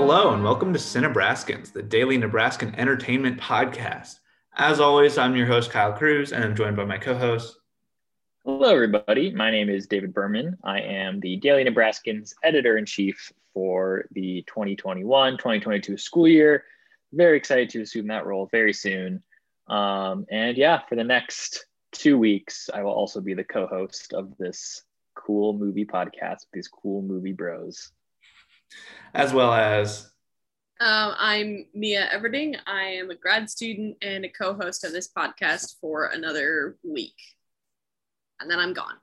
Hello, and welcome to Cinebraskins, the daily Nebraskan entertainment podcast. As always, I'm your host, Kyle Cruz, and I'm joined by my co host. Hello, everybody. My name is David Berman. I am the Daily Nebraskans editor in chief for the 2021 2022 school year. Very excited to assume that role very soon. Um, and yeah, for the next two weeks, I will also be the co host of this cool movie podcast with these cool movie bros. As well as. Um, I'm Mia Everding. I am a grad student and a co host of this podcast for another week. And then I'm gone.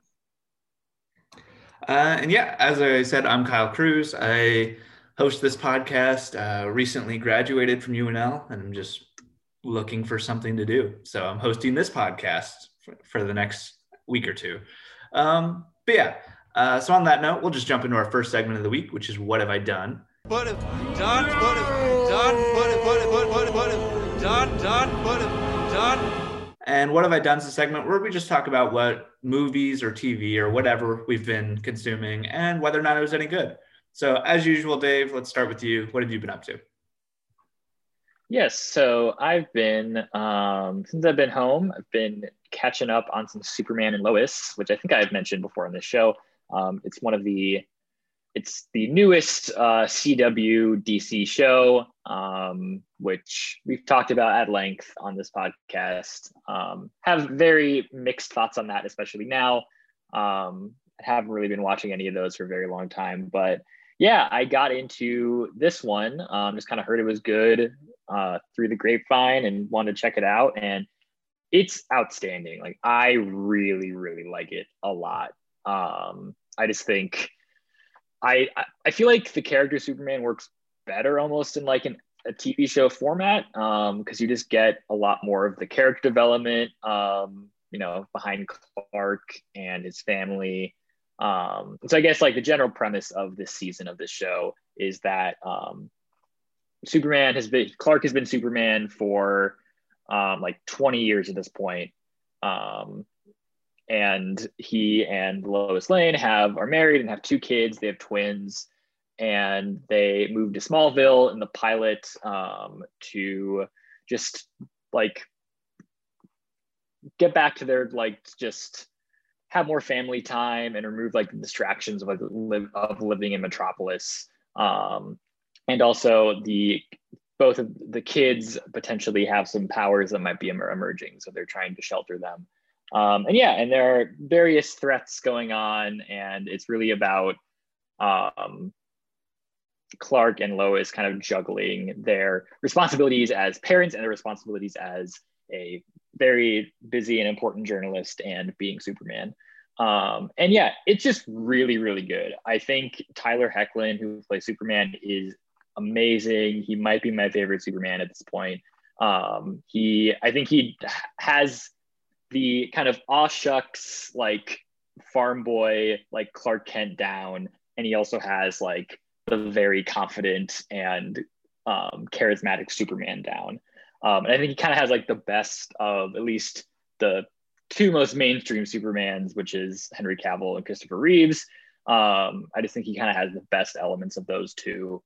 Uh, and yeah, as I said, I'm Kyle Cruz. I host this podcast. Uh, recently graduated from UNL, and I'm just looking for something to do. So I'm hosting this podcast for, for the next week or two. Um, but yeah, uh, so on that note, we'll just jump into our first segment of the week, which is what have I done? What have done? What have done? What have, what have, what have, what have done? Done? What have done? And what have I done is a segment where we just talk about what movies or TV or whatever we've been consuming and whether or not it was any good. So, as usual, Dave, let's start with you. What have you been up to? Yes, so I've been um, since I've been home, I've been catching up on some Superman and Lois, which I think I've mentioned before on this show. Um, it's one of the it's the newest uh, CW DC show, um, which we've talked about at length on this podcast. Um, have very mixed thoughts on that, especially now. Um, I haven't really been watching any of those for a very long time, but yeah, I got into this one. Um, just kind of heard it was good uh, through the grapevine and wanted to check it out, and it's outstanding. Like I really, really like it a lot. Um, I just think I I feel like the character Superman works better almost in like an, a TV show format because um, you just get a lot more of the character development, um, you know, behind Clark and his family. Um, so I guess like the general premise of this season of this show is that um, Superman has been Clark has been Superman for um, like 20 years at this point. Um, and he and Lois Lane have are married and have two kids. They have twins, and they moved to Smallville in the pilot um, to just like get back to their like just have more family time and remove like the distractions of like of living in Metropolis. Um, and also the both of the kids potentially have some powers that might be emerging, so they're trying to shelter them. Um, and yeah, and there are various threats going on, and it's really about um, Clark and Lois kind of juggling their responsibilities as parents and their responsibilities as a very busy and important journalist and being Superman. Um, and yeah, it's just really, really good. I think Tyler Hoechlin, who plays Superman, is amazing. He might be my favorite Superman at this point. Um, he, I think he has the kind of aw shucks like farm boy like Clark Kent down, and he also has like the very confident and um, charismatic Superman down. Um, and I think he kind of has like the best of at least the two most mainstream Supermans, which is Henry Cavill and Christopher Reeves. Um, I just think he kind of has the best elements of those two.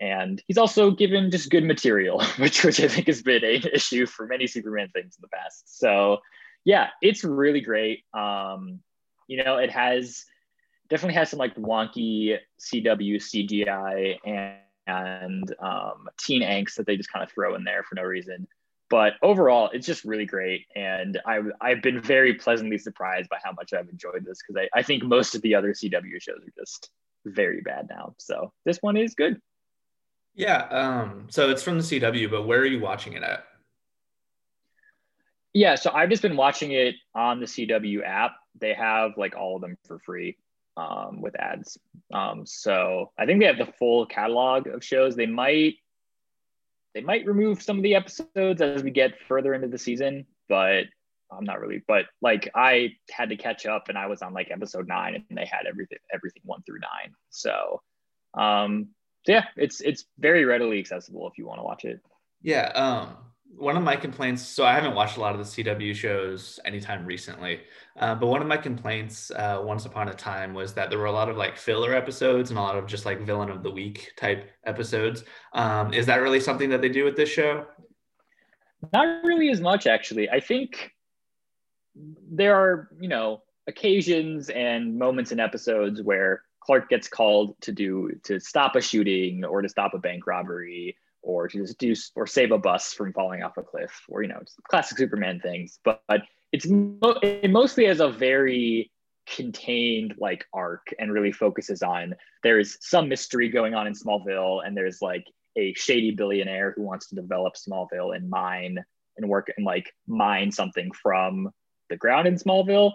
And he's also given just good material, which which I think has been an issue for many Superman things in the past. So yeah, it's really great. Um, you know, it has definitely has some like wonky CW CGI and, and um, teen angst that they just kind of throw in there for no reason. But overall, it's just really great. And I, I've been very pleasantly surprised by how much I've enjoyed this because I, I think most of the other CW shows are just very bad now. So this one is good. Yeah. Um, so it's from the CW, but where are you watching it at? Yeah, so I've just been watching it on the CW app. They have like all of them for free um, with ads. Um, so I think they have the full catalog of shows. They might they might remove some of the episodes as we get further into the season, but I'm not really. But like I had to catch up, and I was on like episode nine, and they had everything everything one through nine. So, um, yeah, it's it's very readily accessible if you want to watch it. Yeah. Um, one of my complaints so i haven't watched a lot of the cw shows anytime recently uh, but one of my complaints uh, once upon a time was that there were a lot of like filler episodes and a lot of just like villain of the week type episodes. Um, is that really something that they do with this show? Not really as much actually. I think there are you know occasions and moments in episodes where clark gets called to do to stop a shooting or to stop a bank robbery or to just do or save a bus from falling off a cliff or you know classic superman things. But, but it's it mostly has a very contained like arc and really focuses on there's some mystery going on in smallville and there's like a shady billionaire who wants to develop smallville and mine and work and like mine something from the ground in smallville.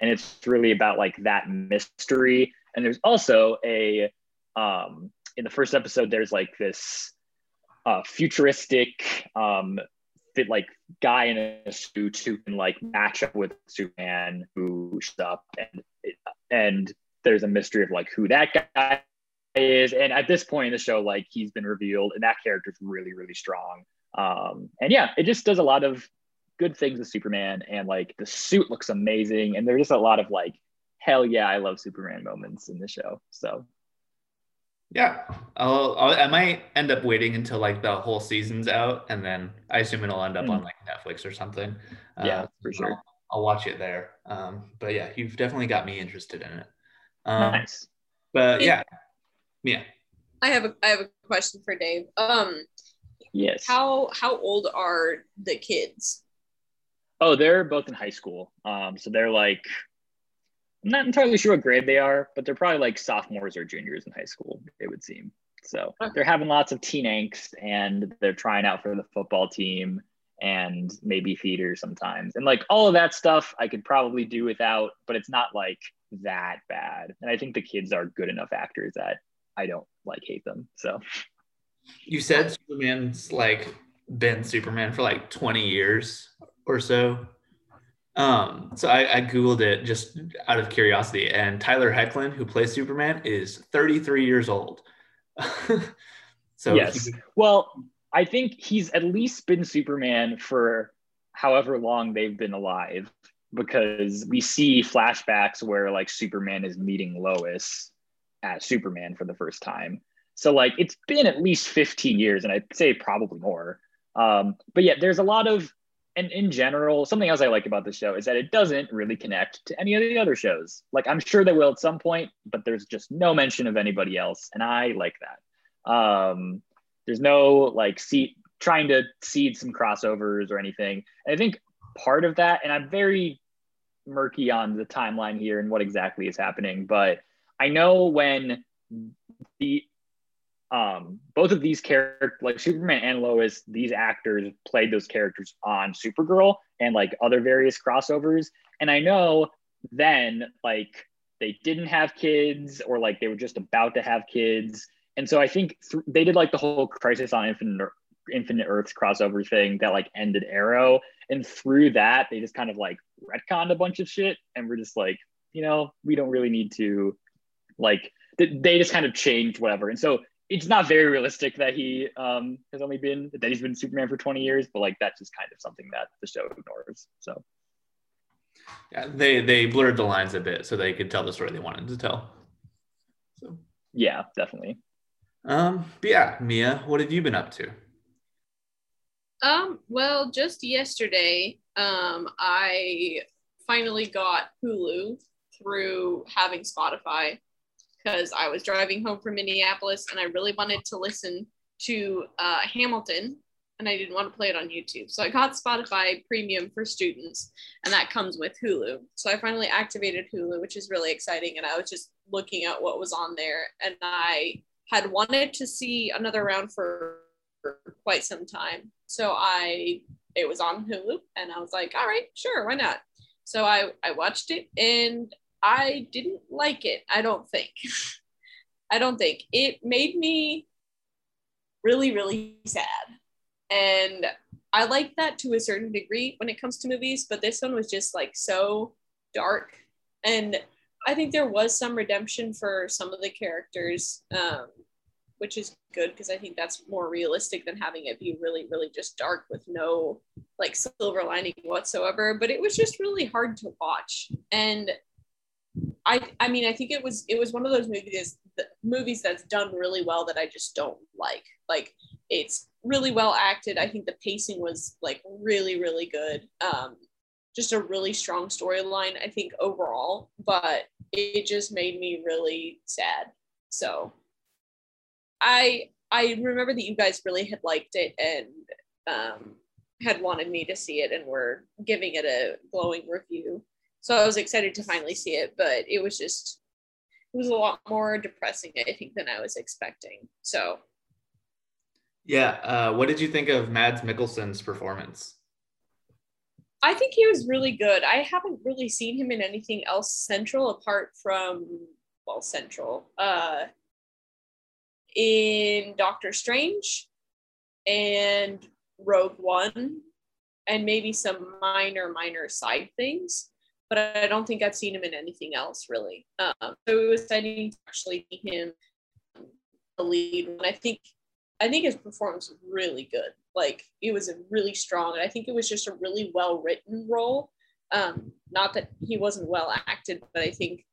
And it's really about like that mystery. And there's also a um in the first episode there's like this uh, futuristic um, fit like guy in a suit who can like match up with Superman who shows up and and there's a mystery of like who that guy is. And at this point in the show like he's been revealed and that character's really really strong. Um and yeah it just does a lot of good things with Superman and like the suit looks amazing. And there's just a lot of like hell yeah I love Superman moments in the show. So yeah, I'll, I'll, i might end up waiting until like the whole season's out, and then I assume it'll end up mm. on like Netflix or something. Yeah, uh, for sure. I'll, I'll, watch it there. Um, but yeah, you've definitely got me interested in it. Um, nice. But yeah, yeah. I have a I have a question for Dave. Um, yes. How how old are the kids? Oh, they're both in high school. Um, so they're like I'm not entirely sure what grade they are, but they're probably like sophomores or juniors in high school, it would seem. So they're having lots of teen angst and they're trying out for the football team and maybe theater sometimes. And like all of that stuff I could probably do without, but it's not like that bad. And I think the kids are good enough actors that I don't like hate them. So you said Superman's like been Superman for like 20 years or so. Um, so I, I, Googled it just out of curiosity, and Tyler Hoechlin, who plays Superman, is 33 years old. so yes. He, well, I think he's at least been Superman for however long they've been alive, because we see flashbacks where like Superman is meeting Lois as Superman for the first time. So like it's been at least 15 years, and I'd say probably more. Um, but yeah, there's a lot of and in general, something else I like about the show is that it doesn't really connect to any of the other shows. Like I'm sure they will at some point, but there's just no mention of anybody else, and I like that. Um, there's no like seed trying to seed some crossovers or anything. And I think part of that, and I'm very murky on the timeline here and what exactly is happening, but I know when the um, both of these characters, like Superman and Lois, these actors played those characters on Supergirl and like other various crossovers. And I know then like they didn't have kids or like they were just about to have kids. And so I think th- they did like the whole Crisis on Infinite Infinite Earths crossover thing that like ended Arrow. And through that, they just kind of like retconned a bunch of shit. And we're just like, you know, we don't really need to like they just kind of changed whatever. And so it's not very realistic that he um, has only been that he's been Superman for 20 years, but like that's just kind of something that the show ignores. So yeah, they they blurred the lines a bit so they could tell the story they wanted to tell. So yeah, definitely. Um, but yeah, Mia, what have you been up to? Um, well, just yesterday, um, I finally got Hulu through having Spotify because I was driving home from Minneapolis and I really wanted to listen to uh, Hamilton and I didn't want to play it on YouTube. So I got Spotify Premium for students and that comes with Hulu. So I finally activated Hulu, which is really exciting. And I was just looking at what was on there and I had wanted to see another round for, for quite some time. So I, it was on Hulu and I was like, all right, sure, why not? So I, I watched it and I didn't like it. I don't think. I don't think it made me really, really sad. And I like that to a certain degree when it comes to movies, but this one was just like so dark. And I think there was some redemption for some of the characters. Um, which is good because I think that's more realistic than having it be really, really just dark with no like silver lining whatsoever. But it was just really hard to watch. And I I mean I think it was it was one of those movies movies that's done really well that I just don't like. Like it's really well acted. I think the pacing was like really really good. Um, just a really strong storyline I think overall, but it just made me really sad. So I I remember that you guys really had liked it and um, had wanted me to see it and were giving it a glowing review. So I was excited to finally see it, but it was just it was a lot more depressing, I think, than I was expecting. So yeah, uh, what did you think of Mads Mikkelsen's performance? I think he was really good. I haven't really seen him in anything else central apart from well, central. Uh, in Doctor Strange and Rogue One, and maybe some minor, minor side things. But I don't think I've seen him in anything else really. Um, so it was exciting to actually see him the lead. And I think, I think his performance was really good. Like it was really strong, and I think it was just a really well written role. Um, not that he wasn't well acted, but I think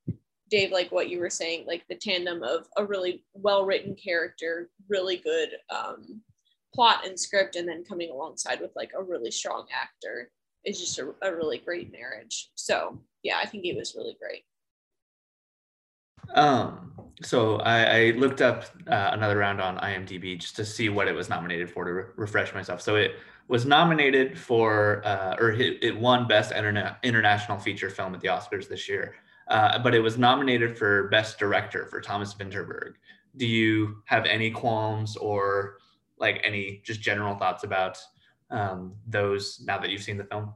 Dave, like what you were saying, like the tandem of a really well written character, really good um, plot and script, and then coming alongside with like a really strong actor is just a, a really great marriage. So yeah, I think it was really great. Um, so I, I looked up uh, another round on IMDb just to see what it was nominated for to re- refresh myself. So it was nominated for, uh, or it, it won Best Interna- International Feature Film at the Oscars this year uh, but it was nominated for Best Director for Thomas Vinterberg. Do you have any qualms or like any just general thoughts about um, those now that you've seen the film?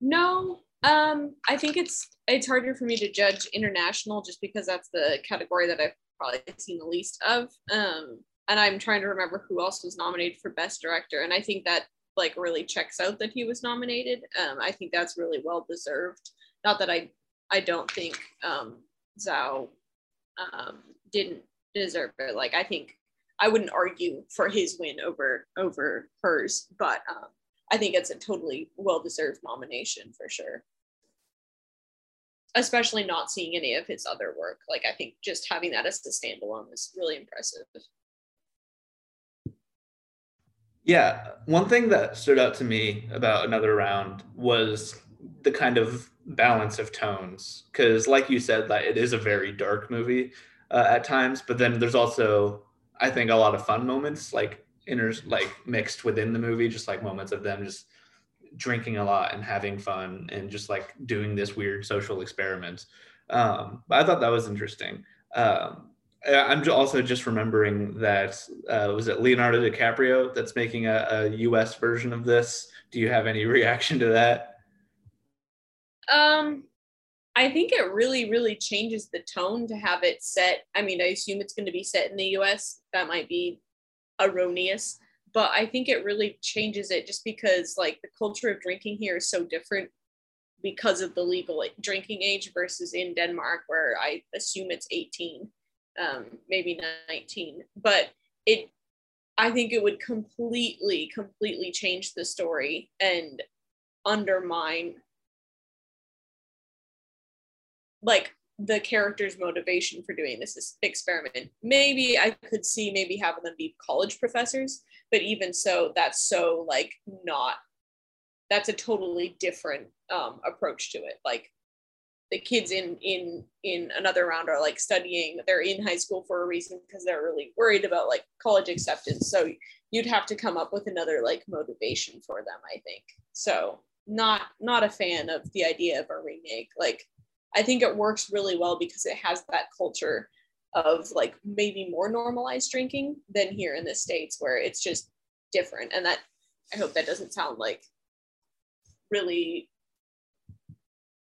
No, um, I think it's it's harder for me to judge international just because that's the category that I've probably seen the least of. Um, and I'm trying to remember who else was nominated for Best Director, and I think that like really checks out that he was nominated. Um, I think that's really well deserved. Not that I I don't think um, Zhao um, didn't deserve it. Like I think I wouldn't argue for his win over over hers, but um, I think it's a totally well deserved nomination for sure. Especially not seeing any of his other work. Like I think just having that as a standalone is really impressive. Yeah, one thing that stood out to me about another round was the kind of balance of tones because like you said that it is a very dark movie uh, at times but then there's also i think a lot of fun moments like inner like mixed within the movie just like moments of them just drinking a lot and having fun and just like doing this weird social experiment. Um, i thought that was interesting. Um, i'm also just remembering that uh, was it leonardo dicaprio that's making a, a us version of this? Do you have any reaction to that? Um, I think it really, really changes the tone to have it set. I mean, I assume it's going to be set in the US. That might be erroneous, but I think it really changes it just because, like, the culture of drinking here is so different because of the legal drinking age versus in Denmark, where I assume it's 18, um, maybe 19. But it, I think it would completely, completely change the story and undermine like the character's motivation for doing this experiment. Maybe I could see maybe having them be college professors, but even so, that's so like not. That's a totally different um, approach to it. Like the kids in in in another round are like studying. They're in high school for a reason because they're really worried about like college acceptance. So you'd have to come up with another like motivation for them. I think so. Not not a fan of the idea of a remake. Like I think it works really well because it has that culture of like maybe more normalized drinking than here in the States where it's just different. And that I hope that doesn't sound like really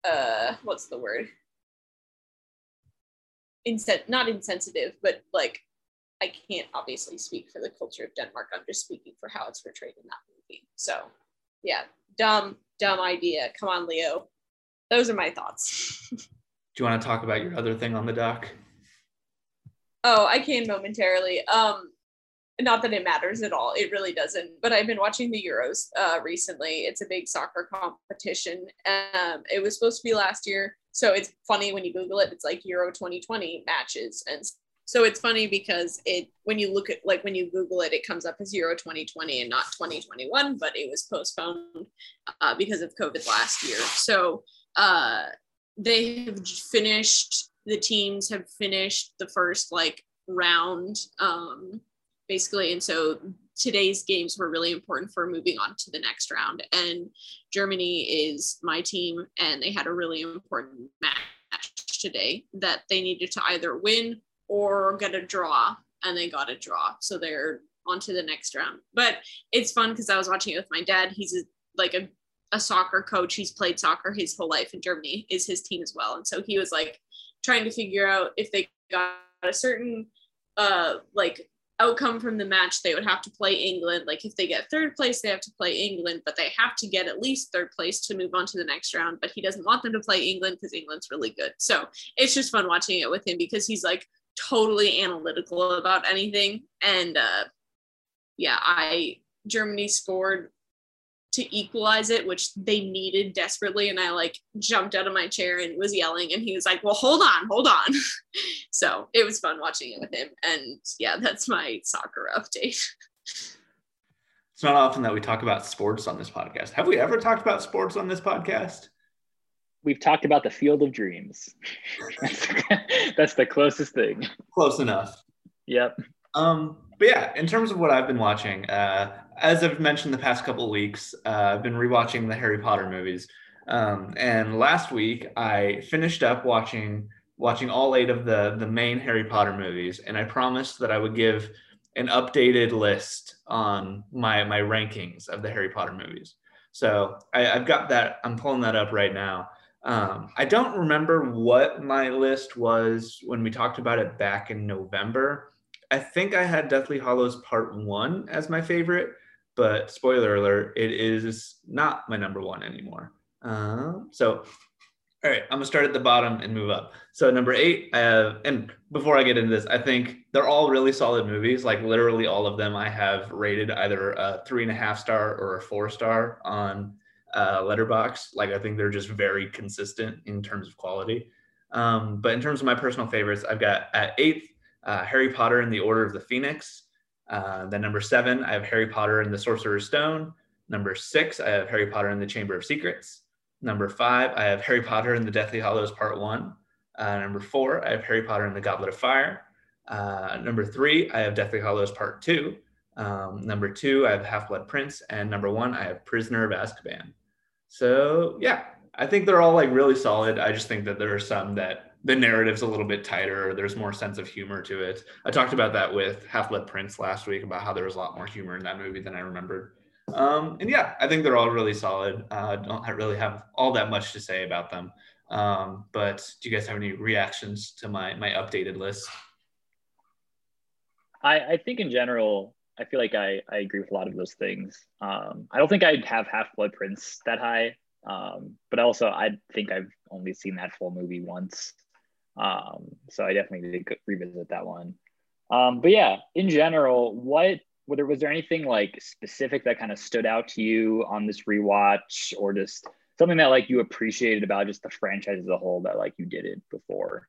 uh what's the word? Inset not insensitive, but like I can't obviously speak for the culture of Denmark. I'm just speaking for how it's portrayed in that movie. So yeah, dumb, dumb idea. Come on, Leo those are my thoughts. Do you want to talk about your other thing on the dock? Oh, I can momentarily. Um, not that it matters at all. It really doesn't. But I've been watching the Euros uh, recently. It's a big soccer competition. Um, it was supposed to be last year, so it's funny when you Google it. It's like Euro 2020 matches, and so it's funny because it when you look at like when you Google it, it comes up as Euro 2020 and not 2021, but it was postponed uh, because of COVID last year. So uh, they have finished. The teams have finished the first like round. Um, basically. And so today's games were really important for moving on to the next round. And Germany is my team, and they had a really important match today that they needed to either win or get a draw, and they got a draw. So they're on to the next round. But it's fun because I was watching it with my dad. He's a, like a, a soccer coach. He's played soccer his whole life in Germany, is his team as well. And so he was like trying to figure out if they got a certain uh like outcome from the match, they would have to play England. Like if they get third place, they have to play England, but they have to get at least third place to move on to the next round. But he doesn't want them to play England because England's really good. So it's just fun watching it with him because he's like totally analytical about anything. And uh, yeah, I Germany scored to equalize it, which they needed desperately. And I like jumped out of my chair and was yelling. And he was like, Well, hold on, hold on. so it was fun watching it with him. And yeah, that's my soccer update. It's not often that we talk about sports on this podcast. Have we ever talked about sports on this podcast? We've talked about the field of dreams. that's the closest thing. Close enough. Yep. Um, but yeah, in terms of what I've been watching, uh, as I've mentioned the past couple of weeks, uh, I've been rewatching the Harry Potter movies. Um, and last week I finished up watching watching all eight of the the main Harry Potter movies, and I promised that I would give an updated list on my my rankings of the Harry Potter movies. So I, have got that. I'm pulling that up right now. Um, I don't remember what my list was when we talked about it back in November. I think I had Deathly Hallows Part One as my favorite, but spoiler alert, it is not my number one anymore. Uh, so, all right, I'm gonna start at the bottom and move up. So number eight, I have, and before I get into this, I think they're all really solid movies. Like literally all of them, I have rated either a three and a half star or a four star on uh, Letterboxd. Like I think they're just very consistent in terms of quality. Um, but in terms of my personal favorites, I've got at eighth uh, Harry Potter and the Order of the Phoenix. Uh, then number seven, I have Harry Potter and the Sorcerer's Stone. Number six, I have Harry Potter and the Chamber of Secrets. Number five, I have Harry Potter and the Deathly Hallows Part One. Uh, number four, I have Harry Potter and the Goblet of Fire. Uh, number three, I have Deathly Hallows Part Two. Um, number two, I have Half Blood Prince, and number one, I have Prisoner of Azkaban. So yeah, I think they're all like really solid. I just think that there are some that the narrative's a little bit tighter. There's more sense of humor to it. I talked about that with Half Blood Prince last week about how there was a lot more humor in that movie than I remembered. Um, and yeah, I think they're all really solid. Uh, don't really have all that much to say about them. Um, but do you guys have any reactions to my my updated list? I, I think in general, I feel like I, I agree with a lot of those things. Um, I don't think I'd have Half Blood Prince that high, um, but also I think I've only seen that full movie once. Um, so I definitely to revisit that one. Um, but yeah, in general, what whether was there anything like specific that kind of stood out to you on this rewatch, or just something that like you appreciated about just the franchise as a whole that like you did it before?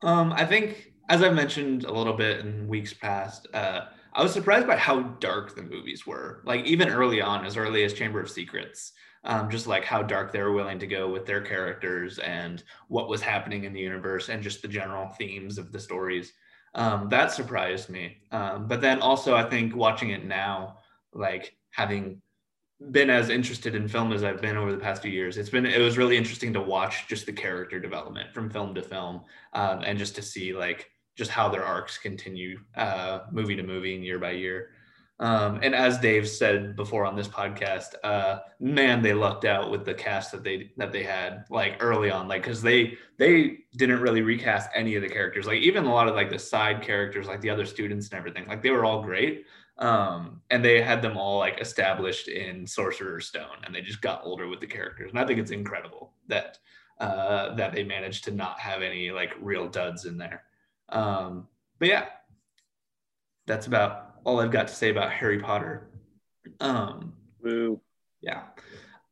Um, I think as I mentioned a little bit in weeks past, uh, I was surprised by how dark the movies were. Like even early on, as early as Chamber of Secrets, um, just like how dark they were willing to go with their characters and what was happening in the universe and just the general themes of the stories. Um, that surprised me. Um, but then also, I think watching it now, like having been as interested in film as I've been over the past few years, it's been it was really interesting to watch just the character development from film to film, um, and just to see like just how their arcs continue uh, movie to movie and year by year. Um, and as Dave said before on this podcast, uh, man, they lucked out with the cast that they that they had like early on, like because they they didn't really recast any of the characters, like even a lot of like the side characters, like the other students and everything, like they were all great. Um, and they had them all like established in Sorcerer's Stone, and they just got older with the characters. And I think it's incredible that uh, that they managed to not have any like real duds in there. Um, but yeah, that's about all I've got to say about Harry Potter. Um, Woo. yeah.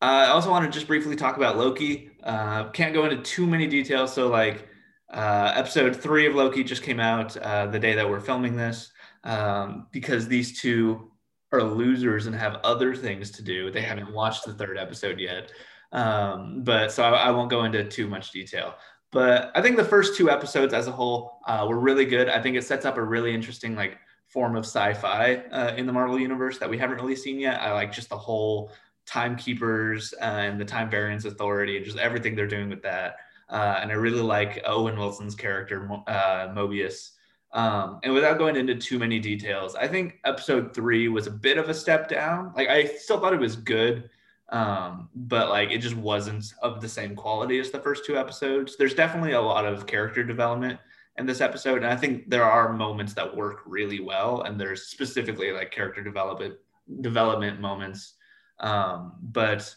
Uh, I also want to just briefly talk about Loki. Uh, can't go into too many details. So, like, uh, episode three of Loki just came out uh, the day that we're filming this um, because these two are losers and have other things to do. They haven't watched the third episode yet. Um, but so I, I, won't go into too much detail. But I think the first two episodes as a whole uh, were really good. I think it sets up a really interesting, like, form of sci-fi uh, in the Marvel universe that we haven't really seen yet. I like just the whole timekeepers and the time variance authority and just everything they're doing with that. Uh, and I really like Owen Wilson's character, uh, Mobius. Um, and without going into too many details, I think episode three was a bit of a step down. Like I still thought it was good, um, but like it just wasn't of the same quality as the first two episodes. There's definitely a lot of character development in this episode, and I think there are moments that work really well, and there's specifically like character development development moments. Um, but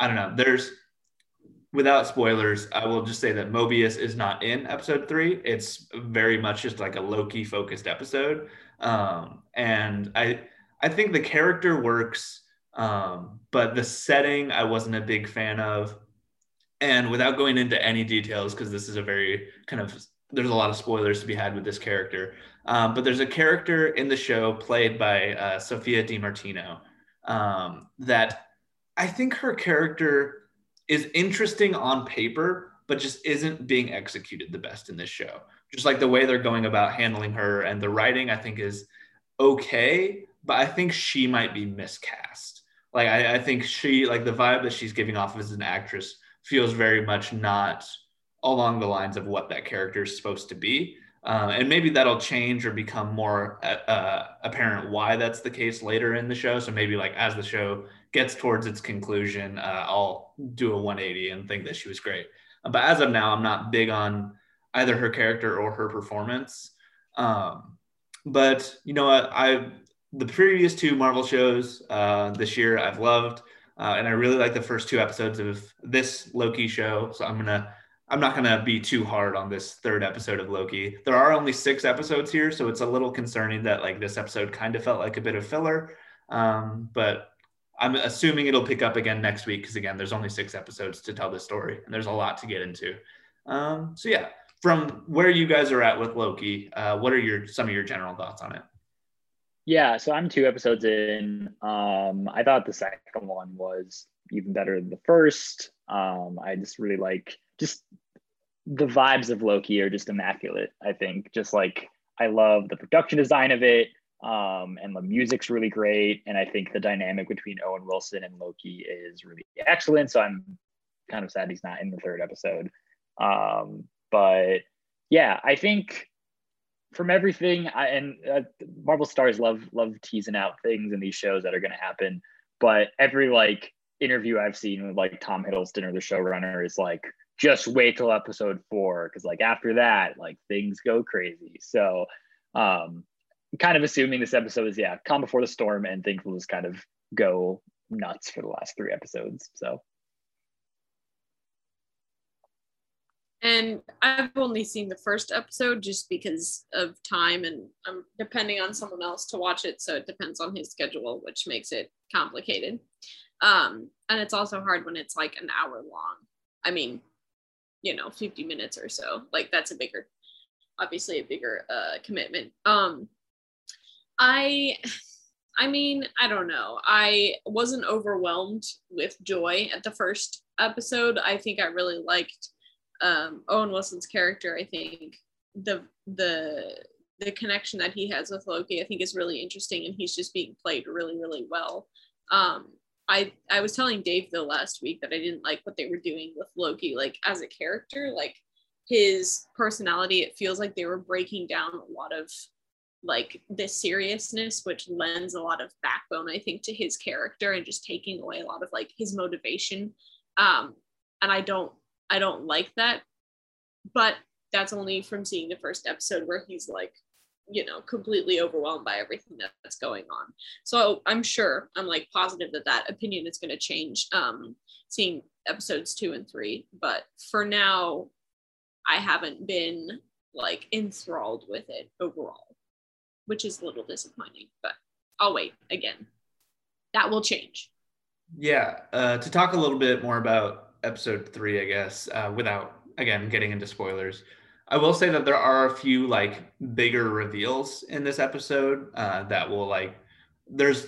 I don't know. There's without spoilers, I will just say that Mobius is not in episode three. It's very much just like a Loki focused episode. Um, and I, I think the character works, um, but the setting I wasn't a big fan of. And without going into any details, because this is a very kind of there's a lot of spoilers to be had with this character. Um, but there's a character in the show played by uh, Sophia Di Martino um, that I think her character is interesting on paper, but just isn't being executed the best in this show. Just like the way they're going about handling her and the writing, I think is okay, but I think she might be miscast. Like I, I think she like the vibe that she's giving off as an actress feels very much not along the lines of what that character is supposed to be. Um, and maybe that'll change or become more uh, uh, apparent why that's the case later in the show. So maybe like as the show gets towards its conclusion, uh, I'll do a 180 and think that she was great. But as of now, I'm not big on either her character or her performance. Um, but you know what? I the previous two Marvel shows uh, this year I've loved, uh, and I really like the first two episodes of this Loki show. So I'm gonna I'm not gonna be too hard on this third episode of Loki. There are only six episodes here, so it's a little concerning that like this episode kind of felt like a bit of filler. Um, but I'm assuming it'll pick up again next week because again, there's only six episodes to tell this story, and there's a lot to get into. Um, so yeah, from where you guys are at with Loki, uh, what are your some of your general thoughts on it? Yeah, so I'm two episodes in. Um, I thought the second one was even better than the first. Um, I just really like just the vibes of Loki are just immaculate. I think just like I love the production design of it. Um, and the music's really great. And I think the dynamic between Owen Wilson and Loki is really excellent. So I'm kind of sad he's not in the third episode. Um, but yeah, I think from everything, I, and uh, Marvel stars love love teasing out things in these shows that are going to happen. But every like interview I've seen with like Tom Hiddleston or the showrunner is like, just wait till episode four because like after that, like things go crazy. So um, kind of assuming this episode is yeah, calm before the storm, and things will just kind of go nuts for the last three episodes. So. And I've only seen the first episode just because of time, and I'm depending on someone else to watch it, so it depends on his schedule, which makes it complicated. Um, and it's also hard when it's like an hour long. I mean, you know, 50 minutes or so. Like that's a bigger, obviously a bigger uh, commitment. Um, I I mean, I don't know. I wasn't overwhelmed with joy at the first episode. I think I really liked um, Owen Wilson's character. I think the the the connection that he has with Loki, I think, is really interesting, and he's just being played really, really well. Um, I I was telling Dave though last week that I didn't like what they were doing with Loki, like as a character, like his personality. It feels like they were breaking down a lot of like the seriousness which lends a lot of backbone i think to his character and just taking away a lot of like his motivation um and i don't i don't like that but that's only from seeing the first episode where he's like you know completely overwhelmed by everything that's going on so i'm sure i'm like positive that that opinion is going to change um seeing episodes two and three but for now i haven't been like enthralled with it overall, which is a little disappointing. But I'll wait again. That will change. Yeah, uh, to talk a little bit more about episode three, I guess, uh, without again getting into spoilers. I will say that there are a few like bigger reveals in this episode uh, that will like. There's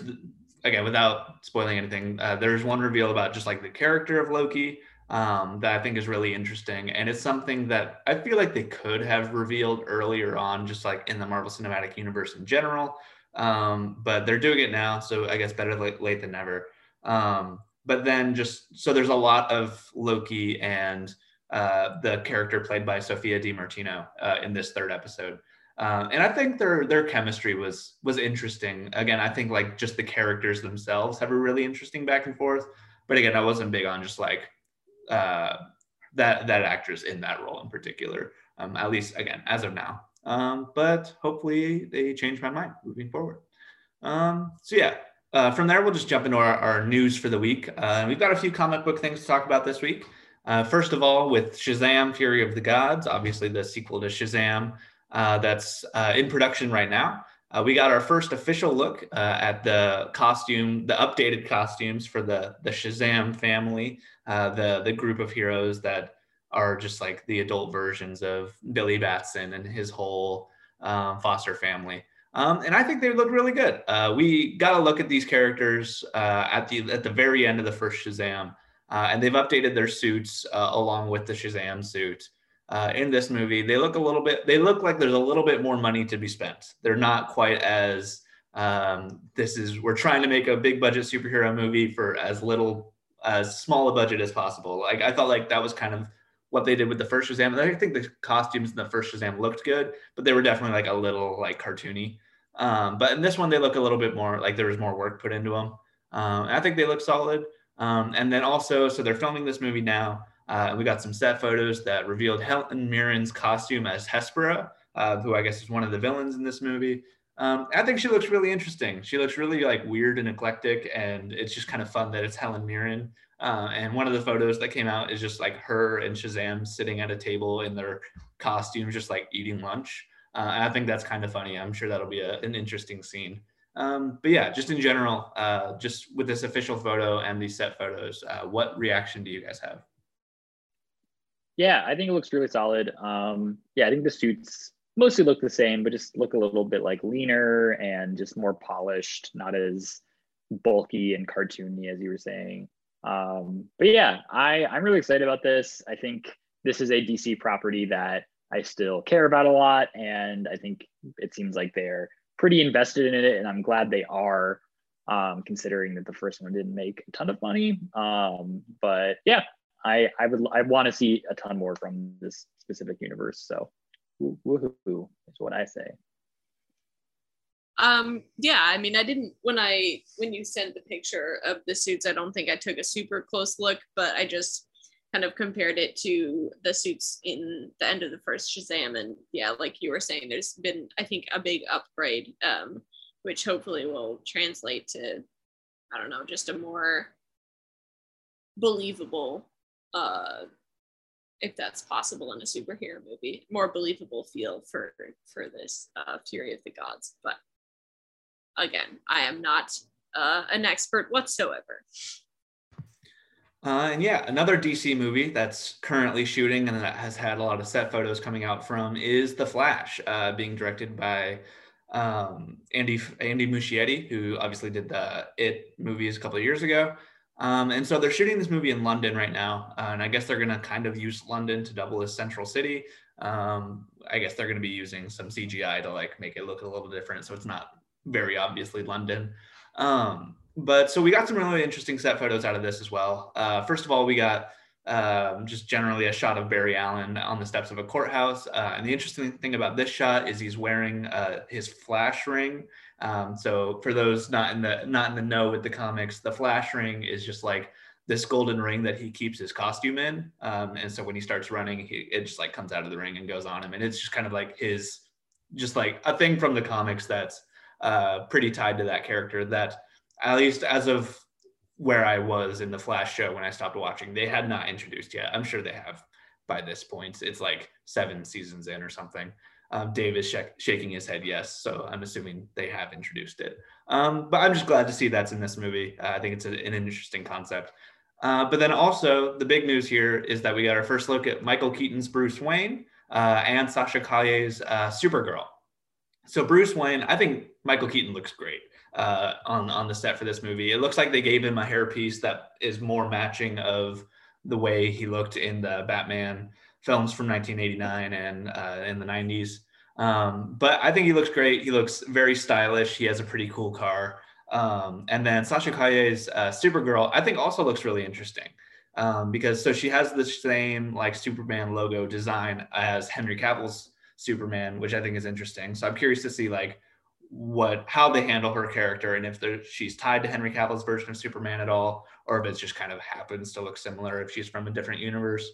again without spoiling anything. Uh, there's one reveal about just like the character of Loki um, that I think is really interesting, and it's something that I feel like they could have revealed earlier on, just like in the Marvel Cinematic Universe in general. Um, but they're doing it now, so I guess better late, late than never. Um, but then just so there's a lot of Loki and uh, the character played by Sophia Di Martino uh, in this third episode. Um, and I think their their chemistry was was interesting. Again, I think like just the characters themselves have a really interesting back and forth. But again, I wasn't big on just like uh, that that actress in that role in particular. Um, at least again, as of now. Um, but hopefully they change my mind moving forward. Um, so yeah, uh, from there we'll just jump into our, our news for the week. Uh, we've got a few comic book things to talk about this week. Uh, first of all, with Shazam Fury of the Gods, obviously the sequel to Shazam uh, that's uh, in production right now. Uh, we got our first official look uh, at the costume, the updated costumes for the, the Shazam family, uh, the, the group of heroes that are just like the adult versions of Billy Batson and his whole um, foster family. Um, and I think they look really good. we got a look at these characters at the at the very end of the first Shazam, uh, and they've updated their suits uh, along with the Shazam suit. Uh, in this movie, they look a little bit. They look like there's a little bit more money to be spent. They're not quite as. Um, this is we're trying to make a big budget superhero movie for as little as small a budget as possible. Like I felt like that was kind of what they did with the first Shazam. I think the costumes in the first Shazam looked good, but they were definitely like a little like cartoony. Um, but in this one, they look a little bit more like there was more work put into them. Um, I think they look solid. Um, and then also, so they're filming this movie now. Uh, we got some set photos that revealed Helen Mirren's costume as Hespera, uh, who I guess is one of the villains in this movie. Um, I think she looks really interesting. She looks really like weird and eclectic, and it's just kind of fun that it's Helen Mirren. Uh, and one of the photos that came out is just like her and Shazam sitting at a table in their costumes, just like eating lunch. Uh, I think that's kind of funny. I'm sure that'll be a, an interesting scene. Um, but yeah, just in general, uh, just with this official photo and these set photos, uh, what reaction do you guys have? Yeah, I think it looks really solid. Um, yeah, I think the suits mostly look the same, but just look a little bit like leaner and just more polished, not as bulky and cartoony as you were saying. Um, but yeah, I, I'm really excited about this. I think this is a DC property that I still care about a lot. And I think it seems like they're pretty invested in it, and I'm glad they are, um, considering that the first one didn't make a ton of money. Um, but yeah, I I would I want to see a ton more from this specific universe. So woohoo is what I say. Um, yeah, I mean, I didn't when I when you sent the picture of the suits, I don't think I took a super close look, but I just kind of compared it to the suits in the end of the first Shazam. And yeah, like you were saying, there's been, I think, a big upgrade, um, which hopefully will translate to, I don't know, just a more believable, uh, if that's possible in a superhero movie, more believable feel for for this uh, Fury of the Gods. But again, I am not uh, an expert whatsoever. Uh, and yeah, another DC movie that's currently shooting and that has had a lot of set photos coming out from is The Flash, uh, being directed by um, Andy Andy Muschietti, who obviously did the It movies a couple of years ago. Um, and so they're shooting this movie in London right now, uh, and I guess they're going to kind of use London to double as central city. Um, I guess they're going to be using some CGI to like make it look a little different, so it's not very obviously London. Um, but so we got some really interesting set photos out of this as well. Uh, first of all, we got um, just generally a shot of Barry Allen on the steps of a courthouse. Uh, and the interesting thing about this shot is he's wearing uh, his flash ring. Um, so for those not in the not in the know with the comics, the flash ring is just like this golden ring that he keeps his costume in. Um, and so when he starts running, he, it just like comes out of the ring and goes on him. And it's just kind of like his, just like a thing from the comics that's uh, pretty tied to that character that at least as of where I was in the Flash show when I stopped watching, they had not introduced yet. I'm sure they have, by this point. It's like seven seasons in or something. Um, Dave is sh- shaking his head yes, so I'm assuming they have introduced it. Um, but I'm just glad to see that's in this movie. Uh, I think it's a, an interesting concept. Uh, but then also the big news here is that we got our first look at Michael Keaton's Bruce Wayne uh, and Sasha Calle's uh, Supergirl. So Bruce Wayne, I think Michael Keaton looks great uh, on on the set for this movie. It looks like they gave him a hairpiece that is more matching of the way he looked in the Batman films from 1989 and uh, in the 90s. Um, but I think he looks great. He looks very stylish. He has a pretty cool car. Um, and then Sasha Calle's uh, Supergirl, I think also looks really interesting um, because so she has the same like Superman logo design as Henry Cavill's Superman, which I think is interesting. So I'm curious to see like what how they handle her character and if she's tied to Henry Cavill's version of Superman at all, or if it just kind of happens to look similar if she's from a different universe.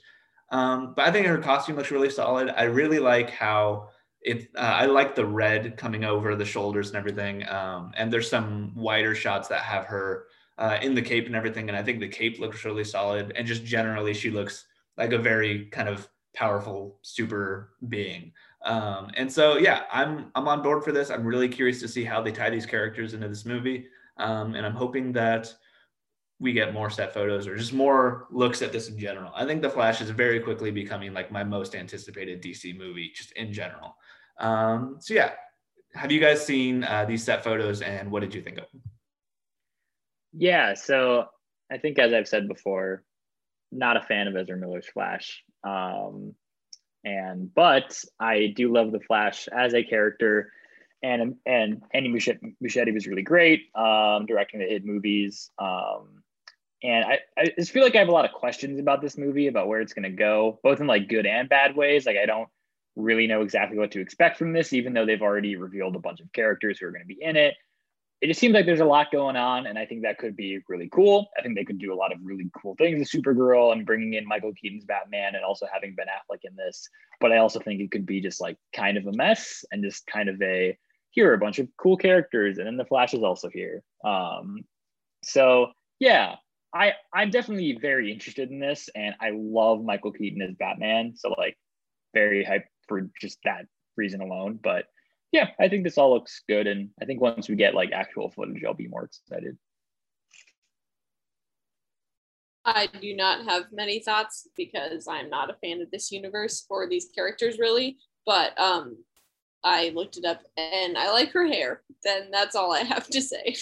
Um, but I think her costume looks really solid. I really like how it. Uh, I like the red coming over the shoulders and everything. Um, and there's some wider shots that have her uh, in the cape and everything. And I think the cape looks really solid. And just generally, she looks like a very kind of powerful super being. Um, and so, yeah, I'm I'm on board for this. I'm really curious to see how they tie these characters into this movie, um, and I'm hoping that we get more set photos or just more looks at this in general. I think The Flash is very quickly becoming like my most anticipated DC movie, just in general. Um, so yeah, have you guys seen uh, these set photos, and what did you think of them? Yeah, so I think as I've said before, not a fan of Ezra Miller's Flash. Um, and but I do love the Flash as a character, and and Andy Muschietti was really great um, directing the hit movies. Um, and I, I just feel like I have a lot of questions about this movie, about where it's going to go, both in like good and bad ways. Like I don't really know exactly what to expect from this, even though they've already revealed a bunch of characters who are going to be in it it just seems like there's a lot going on, and I think that could be really cool. I think they could do a lot of really cool things with Supergirl and bringing in Michael Keaton's Batman and also having Ben Affleck in this. But I also think it could be just like kind of a mess and just kind of a here are a bunch of cool characters, and then the Flash is also here. Um, so yeah, I I'm definitely very interested in this, and I love Michael Keaton as Batman. So like, very hyped for just that reason alone. But yeah, I think this all looks good. And I think once we get like actual footage, I'll be more excited. I do not have many thoughts because I'm not a fan of this universe or these characters really. But um, I looked it up and I like her hair. Then that's all I have to say.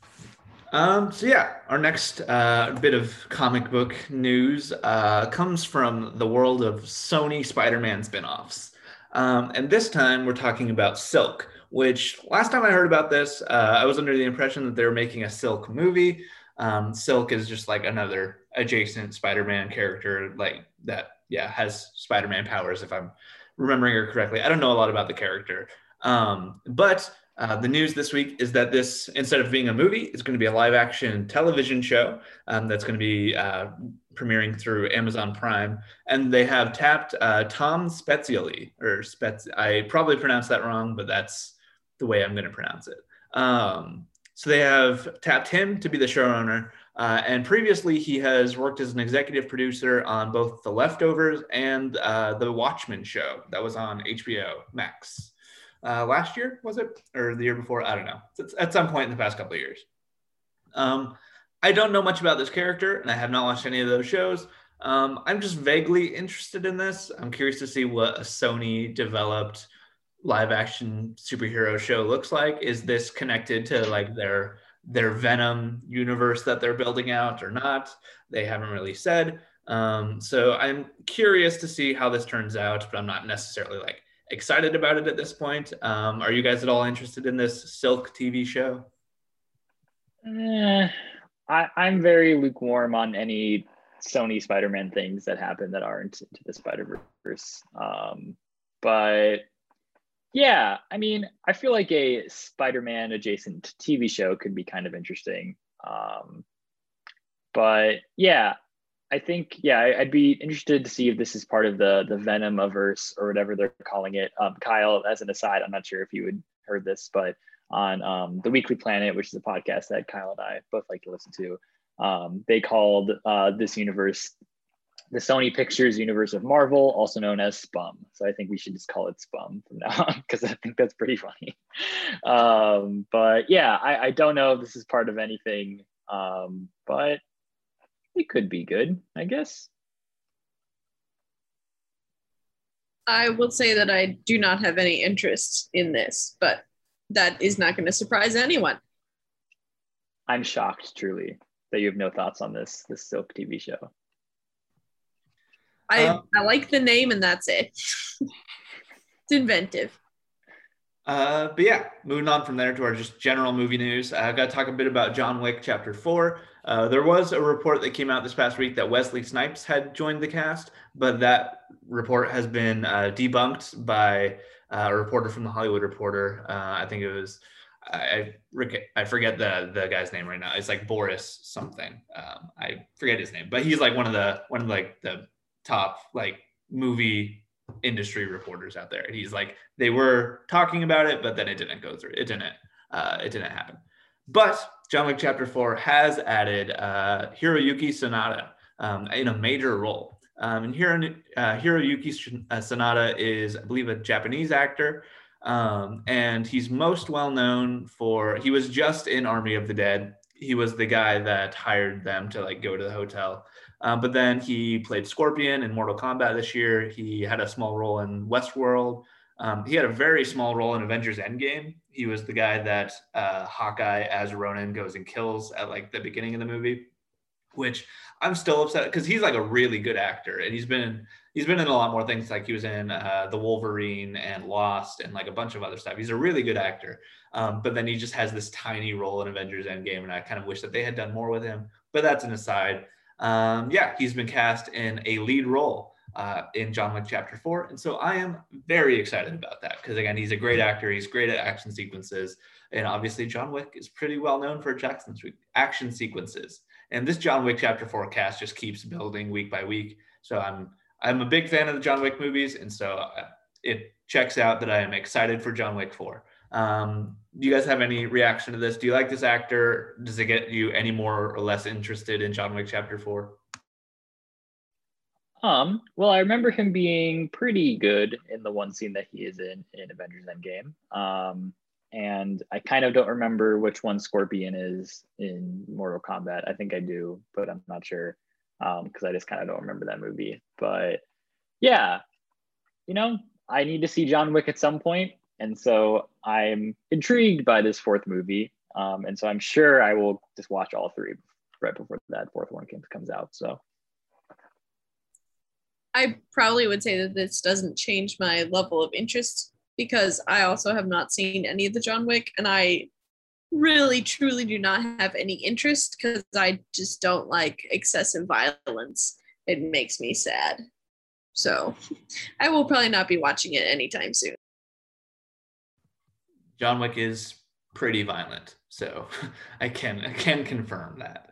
um, so yeah, our next uh, bit of comic book news uh, comes from the world of Sony Spider-Man spin-offs. Um, and this time we're talking about Silk, which last time I heard about this, uh, I was under the impression that they were making a Silk movie. Um, Silk is just like another adjacent Spider-Man character, like that, yeah, has Spider-Man powers. If I'm remembering her correctly, I don't know a lot about the character, um, but uh, the news this week is that this, instead of being a movie, it's going to be a live action television show um, that's going to be uh, premiering through Amazon Prime. And they have tapped uh, Tom Spezialy, or Spez, I probably pronounced that wrong, but that's the way I'm going to pronounce it. Um, so they have tapped him to be the showrunner. Uh, and previously, he has worked as an executive producer on both The Leftovers and uh, The Watchmen show that was on HBO Max uh, last year, was it? Or the year before? I don't know. It's at some point in the past couple of years. Um, I don't know much about this character, and I have not watched any of those shows. Um, I'm just vaguely interested in this. I'm curious to see what a Sony developed live action superhero show looks like. Is this connected to like their their Venom universe that they're building out or not? They haven't really said. Um, so I'm curious to see how this turns out, but I'm not necessarily like excited about it at this point. Um, are you guys at all interested in this Silk TV show? Eh, I, I'm very lukewarm on any Sony Spider-Man things that happen that aren't into the Spider-Verse. Um, but yeah, I mean, I feel like a Spider-Man adjacent TV show could be kind of interesting. Um, but yeah, I think yeah, I'd be interested to see if this is part of the the Venomverse or whatever they're calling it. Um, Kyle, as an aside, I'm not sure if you had heard this, but on um, the Weekly Planet, which is a podcast that Kyle and I both like to listen to, um, they called uh, this universe the Sony Pictures universe of Marvel, also known as Spum. So I think we should just call it Spum from now on because I think that's pretty funny. Um, but yeah, I, I, don't know if this is part of anything, um, but it could be good, I guess. I will say that I do not have any interest in this, but that is not going to surprise anyone. I'm shocked, truly, that you have no thoughts on this this Silk TV show. I um, I like the name and that's it. it's inventive. Uh, but yeah, moving on from there to our just general movie news. I've got to talk a bit about John Wick Chapter Four. Uh, there was a report that came out this past week that Wesley Snipes had joined the cast, but that report has been uh, debunked by uh, a reporter from the Hollywood Reporter. Uh, I think it was I, I forget the the guy's name right now. It's like Boris something. Um, I forget his name, but he's like one of the one of like the top like movie industry reporters out there. He's like they were talking about it, but then it didn't go through. It didn't. Uh, it didn't happen. But John Wick Chapter Four has added uh, Hiroyuki Sanada um, in a major role. Um, and Hiro, uh, Hiroyuki uh, Sanada is, I believe, a Japanese actor. Um, and he's most well known for, he was just in Army of the Dead. He was the guy that hired them to like go to the hotel. Um, but then he played Scorpion in Mortal Kombat this year. He had a small role in Westworld. Um, he had a very small role in Avengers Endgame. He was the guy that uh, Hawkeye as Ronin goes and kills at like the beginning of the movie, which I'm still upset because he's like a really good actor and he's been he's been in a lot more things. Like he was in uh, the Wolverine and Lost and like a bunch of other stuff. He's a really good actor, um, but then he just has this tiny role in Avengers Endgame, and I kind of wish that they had done more with him. But that's an aside um, yeah, he's been cast in a lead role uh, in John Wick Chapter 4. And so I am very excited about that because, again, he's a great actor. He's great at action sequences. And obviously, John Wick is pretty well known for Jackson's action sequences. And this John Wick Chapter 4 cast just keeps building week by week. So I'm I'm a big fan of the John Wick movies, and so uh, it checks out that I am excited for John Wick 4. Um, do you guys have any reaction to this? Do you like this actor? Does it get you any more or less interested in John Wick Chapter Four? Um, well, I remember him being pretty good in the one scene that he is in in Avengers Endgame. Um, and I kind of don't remember which one Scorpion is in Mortal Kombat. I think I do, but I'm not sure because um, I just kind of don't remember that movie. But yeah, you know, I need to see John Wick at some. And so I'm intrigued by this fourth movie. Um, and so I'm sure I will just watch all three right before that fourth one comes out. So I probably would say that this doesn't change my level of interest because I also have not seen any of the John Wick and I really truly do not have any interest because I just don't like excessive violence. It makes me sad. So I will probably not be watching it anytime soon. John Wick is pretty violent, so I can I can confirm that.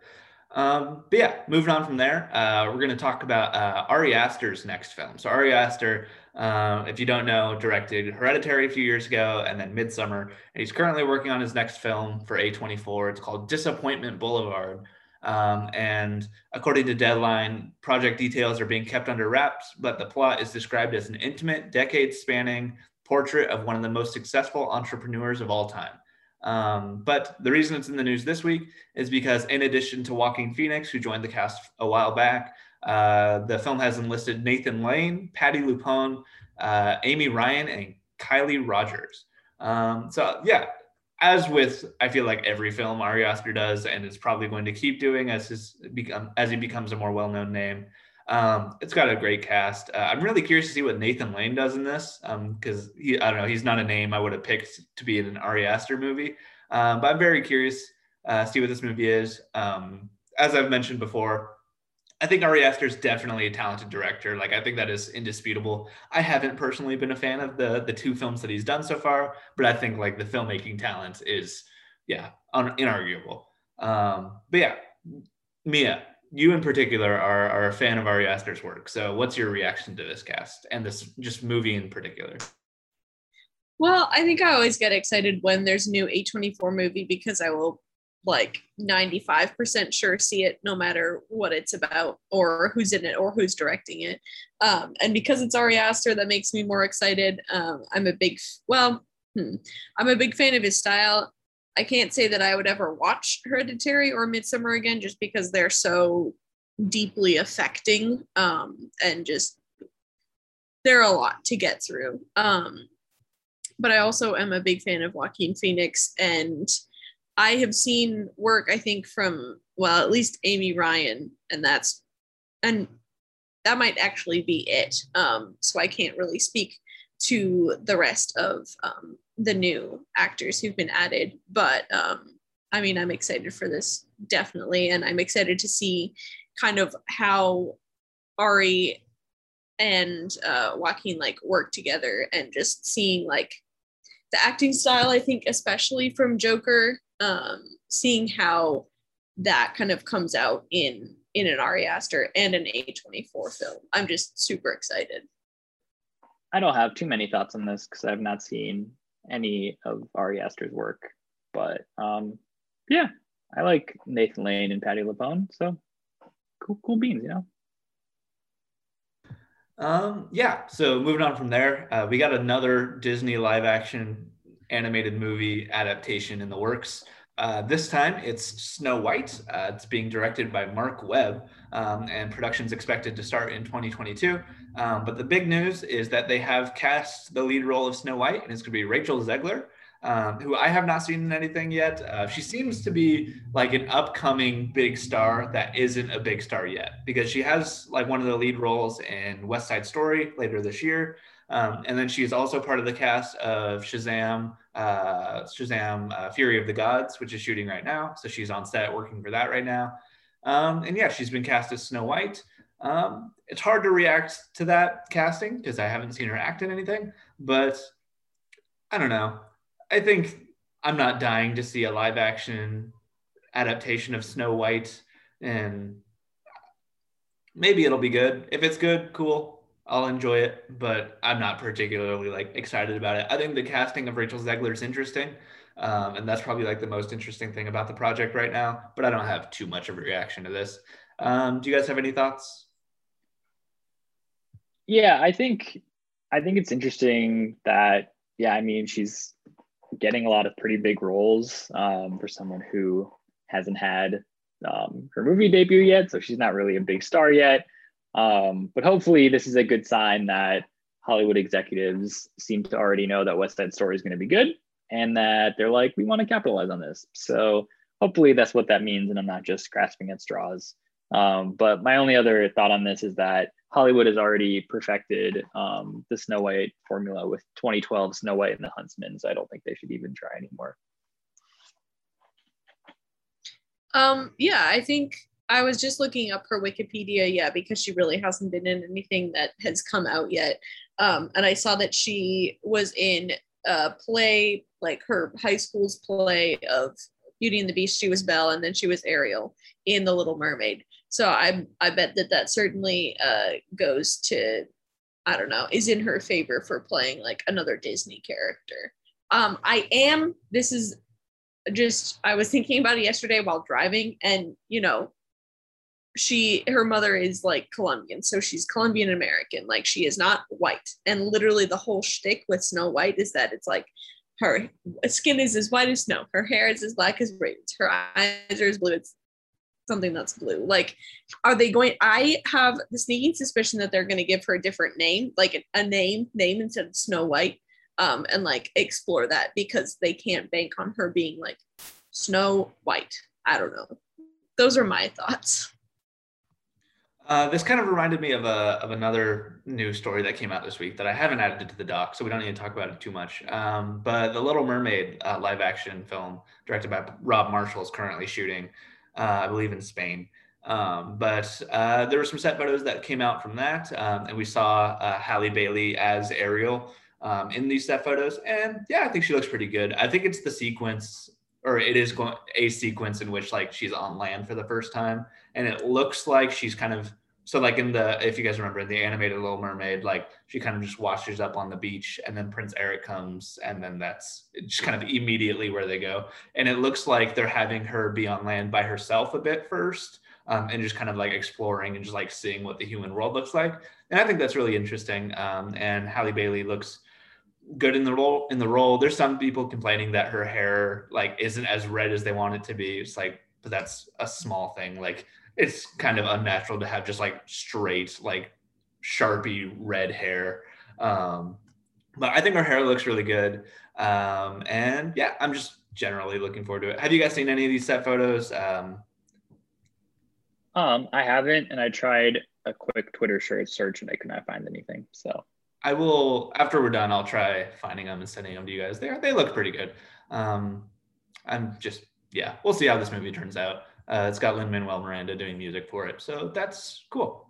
Um, but yeah, moving on from there, uh, we're going to talk about uh, Ari Aster's next film. So Ari Aster, uh, if you don't know, directed Hereditary a few years ago and then Midsommar. and he's currently working on his next film for A24. It's called Disappointment Boulevard. Um, and according to Deadline, project details are being kept under wraps, but the plot is described as an intimate, decade spanning portrait of one of the most successful entrepreneurs of all time. Um, but the reason it's in the news this week is because, in addition to Joaquin Phoenix, who joined the cast a while back, uh, the film has enlisted Nathan Lane, Patti LuPone, uh, Amy Ryan, and Kylie Rogers. Um, so, yeah, as with I feel like every film Ari Aster does, and it's probably going to keep doing as his become as he becomes a more well-known name. Um, it's got a great cast. Uh, I'm really curious to see what Nathan Lane does in this because um, I don't know, he's not a name I would have picked to be in an Ari Aster movie. Um, but I'm very curious uh, see what this movie is. Um, as I've mentioned before, I think Ari Aster is definitely a talented director. Like I think that is indisputable. I haven't personally been a fan of the the two films that he's done so far, but I think like the filmmaking talent is yeah un- inarguable. Um, but yeah, Mia, you in particular are, are a fan of Ari Aster's work. So what's your reaction to this cast and this just movie in particular? Well, I think I always get excited when there's a new A24 movie because I will like 95% sure see it no matter what it's about or who's in it or who's directing it. Um, and because it's Ari Aster, that makes me more excited. Um, I'm a big, well, hmm, I'm a big fan of his style. I can't say that I would ever watch Hereditary or Midsommar again just because they're so deeply affecting um, and just they're a lot to get through. Um, but I also am a big fan of Joaquin Phoenix and I have seen work, I think, from, well, at least Amy Ryan, and that's, and that might actually be it. Um, so I can't really speak to the rest of um, the new actors who've been added. But um, I mean, I'm excited for this definitely. And I'm excited to see kind of how Ari and uh, Joaquin like work together and just seeing like the acting style, I think, especially from Joker um, seeing how that kind of comes out in in an Ari Aster and an A24 film. I'm just super excited. I don't have too many thoughts on this because I've not seen any of Ari Aster's work, but um, yeah, I like Nathan Lane and Patti LuPone, so cool, cool beans, you know. Um, yeah. So moving on from there, uh, we got another Disney live action animated movie adaptation in the works. Uh, this time it's Snow White. Uh, it's being directed by Marc Webb, um, and production's expected to start in 2022. Um, but the big news is that they have cast the lead role of Snow White, and it's going to be Rachel Zegler, um, who I have not seen in anything yet. Uh, she seems to be like an upcoming big star that isn't a big star yet, because she has like one of the lead roles in West Side Story later this year. Um, and then she's also part of the cast of Shazam, uh, Shazam uh, Fury of the Gods, which is shooting right now. So she's on set working for that right now. Um, and yeah, she's been cast as Snow White. Um, it's hard to react to that casting because I haven't seen her act in anything, but I don't know. I think I'm not dying to see a live action adaptation of Snow White, and maybe it'll be good. If it's good, cool. I'll enjoy it, but I'm not particularly like excited about it. I think the casting of Rachel Zegler is interesting, um, and that's probably like the most interesting thing about the project right now. But I don't have too much of a reaction to this. Um, do you guys have any thoughts? Yeah, I think I think it's interesting that yeah, I mean she's getting a lot of pretty big roles um, for someone who hasn't had um, her movie debut yet, so she's not really a big star yet. Um, but hopefully, this is a good sign that Hollywood executives seem to already know that West Side Story is going to be good and that they're like, we want to capitalize on this. So hopefully, that's what that means. And I'm not just grasping at straws. Um, but my only other thought on this is that Hollywood has already perfected um, the Snow White formula with 2012 Snow White and the Huntsman. So I don't think they should even try anymore. Um, yeah, I think I was just looking up her Wikipedia, yeah, because she really hasn't been in anything that has come out yet. Um, and I saw that she was in a play, like her high school's play of Beauty and the Beast. She was Belle, and then she was Ariel in The Little Mermaid. So I I bet that that certainly uh, goes to I don't know is in her favor for playing like another Disney character. Um, I am. This is just I was thinking about it yesterday while driving, and you know she her mother is like Colombian, so she's Colombian American. Like she is not white. And literally the whole shtick with Snow White is that it's like her skin is as white as snow, her hair is as black as ravens, her eyes are as blue. It's something that's blue. Like, are they going? I have the sneaking suspicion that they're going to give her a different name, like a name, name instead of Snow White, um, and like explore that because they can't bank on her being like Snow White. I don't know. Those are my thoughts. Uh, this kind of reminded me of a of another news story that came out this week that I haven't added to the doc, so we don't need to talk about it too much. Um, but the Little Mermaid uh, live action film, directed by Rob Marshall, is currently shooting, uh, I believe, in Spain. Um, but uh, there were some set photos that came out from that, um, and we saw uh, Halle Bailey as Ariel um, in these set photos, and yeah, I think she looks pretty good. I think it's the sequence or it is going a sequence in which like she's on land for the first time and it looks like she's kind of so like in the if you guys remember in the animated Little Mermaid, like she kind of just washes up on the beach, and then Prince Eric comes, and then that's just kind of immediately where they go. And it looks like they're having her be on land by herself a bit first, um, and just kind of like exploring and just like seeing what the human world looks like. And I think that's really interesting. Um, and Halle Bailey looks good in the role. In the role, there's some people complaining that her hair like isn't as red as they want it to be. It's like, but that's a small thing. Like it's kind of unnatural to have just like straight like sharpie red hair um but i think her hair looks really good um and yeah i'm just generally looking forward to it have you guys seen any of these set photos um um i haven't and i tried a quick twitter search and i could not find anything so i will after we're done i'll try finding them and sending them to you guys they, they look pretty good um i'm just yeah we'll see how this movie turns out uh, it's got Lin Manuel Miranda doing music for it, so that's cool.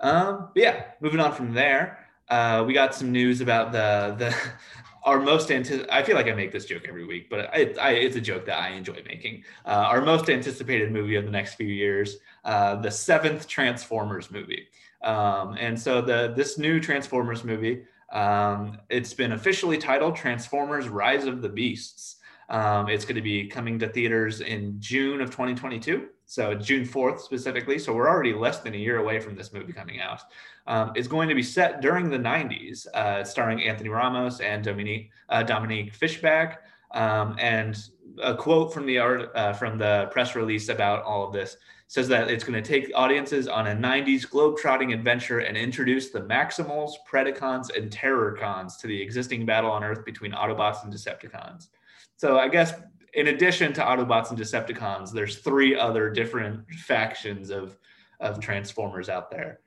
Um, but yeah, moving on from there, uh, we got some news about the the our most anticipated. I feel like I make this joke every week, but I, I, it's a joke that I enjoy making. Uh, our most anticipated movie of the next few years, uh, the seventh Transformers movie. Um, and so the this new Transformers movie, um, it's been officially titled Transformers: Rise of the Beasts. Um, it's going to be coming to theaters in June of 2022. So June 4th specifically. So we're already less than a year away from this movie coming out. Um, it's going to be set during the 90s, uh, starring Anthony Ramos and Dominique, uh, Dominique Fishback. Um, and a quote from the art uh, from the press release about all of this says that it's going to take audiences on a 90s globe-trotting adventure and introduce the Maximals, Predacons, and Terrorcons to the existing battle on Earth between Autobots and Decepticons. So I guess in addition to Autobots and Decepticons, there's three other different factions of of Transformers out there.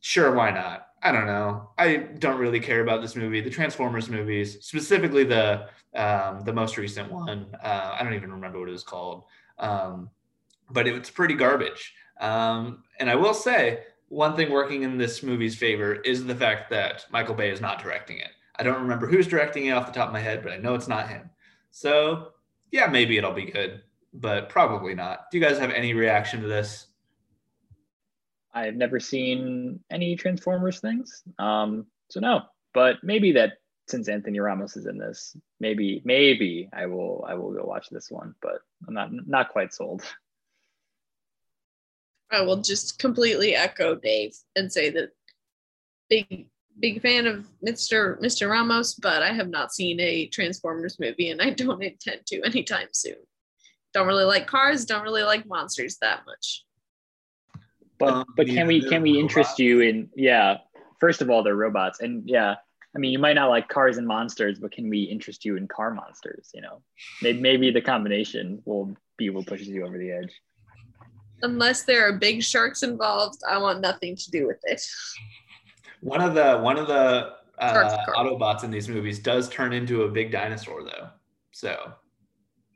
Sure, why not? I don't know. I don't really care about this movie. The Transformers movies, specifically the um, the most recent one. Uh, I don't even remember what it was called, um, but it's pretty garbage. Um, and I will say one thing working in this movie's favor is the fact that Michael Bay is not directing it. I don't remember who's directing it off the top of my head, but I know it's not him. So yeah, maybe it'll be good, but probably not. Do you guys have any reaction to this? I've never seen any Transformers things. Um, so no, but maybe that since Anthony Ramos is in this, maybe maybe I will I will go watch this one, but I'm not not quite sold. I will just completely echo Dave and say that big big fan of Mr. Mr. Ramos, but I have not seen a Transformers movie and I don't intend to anytime soon. Don't really like cars, don't really like monsters that much. But um, but can we can we robots. interest you in yeah, first of all they're robots and yeah, I mean you might not like cars and monsters, but can we interest you in car monsters, you know? Maybe maybe the combination will be what pushes you over the edge. Unless there are big sharks involved, I want nothing to do with it. One of the one of the uh, Autobots in these movies does turn into a big dinosaur, though. So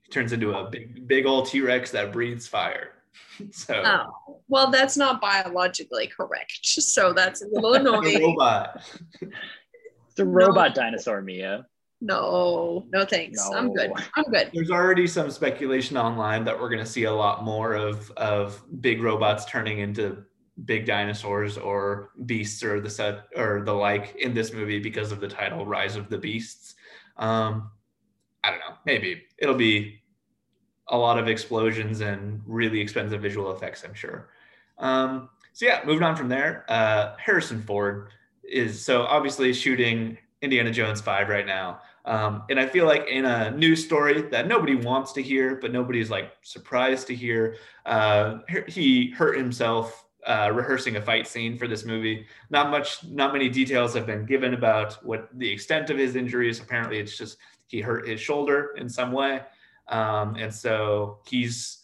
he turns into a big big old T Rex that breathes fire. so oh, well, that's not biologically correct. So that's a little annoying. a robot. It's a robot no. dinosaur, Mia. No, no thanks. No. I'm good. I'm good. There's already some speculation online that we're going to see a lot more of of big robots turning into big dinosaurs or beasts or the set or the like in this movie because of the title Rise of the Beasts. Um, I don't know. Maybe it'll be a lot of explosions and really expensive visual effects. I'm sure. Um, so yeah, moving on from there. Uh, Harrison Ford is so obviously shooting Indiana Jones five right now. Um, and I feel like in a news story that nobody wants to hear, but nobody's like surprised to hear, uh, he hurt himself uh, rehearsing a fight scene for this movie. Not much, not many details have been given about what the extent of his injuries. Apparently, it's just he hurt his shoulder in some way, um, and so he's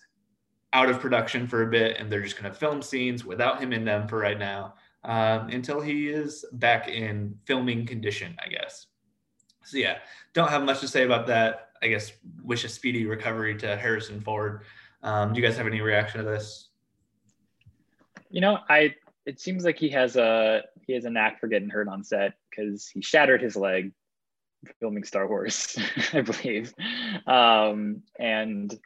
out of production for a bit, and they're just going to film scenes without him in them for right now um, until he is back in filming condition, I guess. So yeah, don't have much to say about that. I guess wish a speedy recovery to Harrison Ford. Um, do you guys have any reaction to this? You know, I it seems like he has a he has a knack for getting hurt on set because he shattered his leg filming Star Wars, I believe, um, and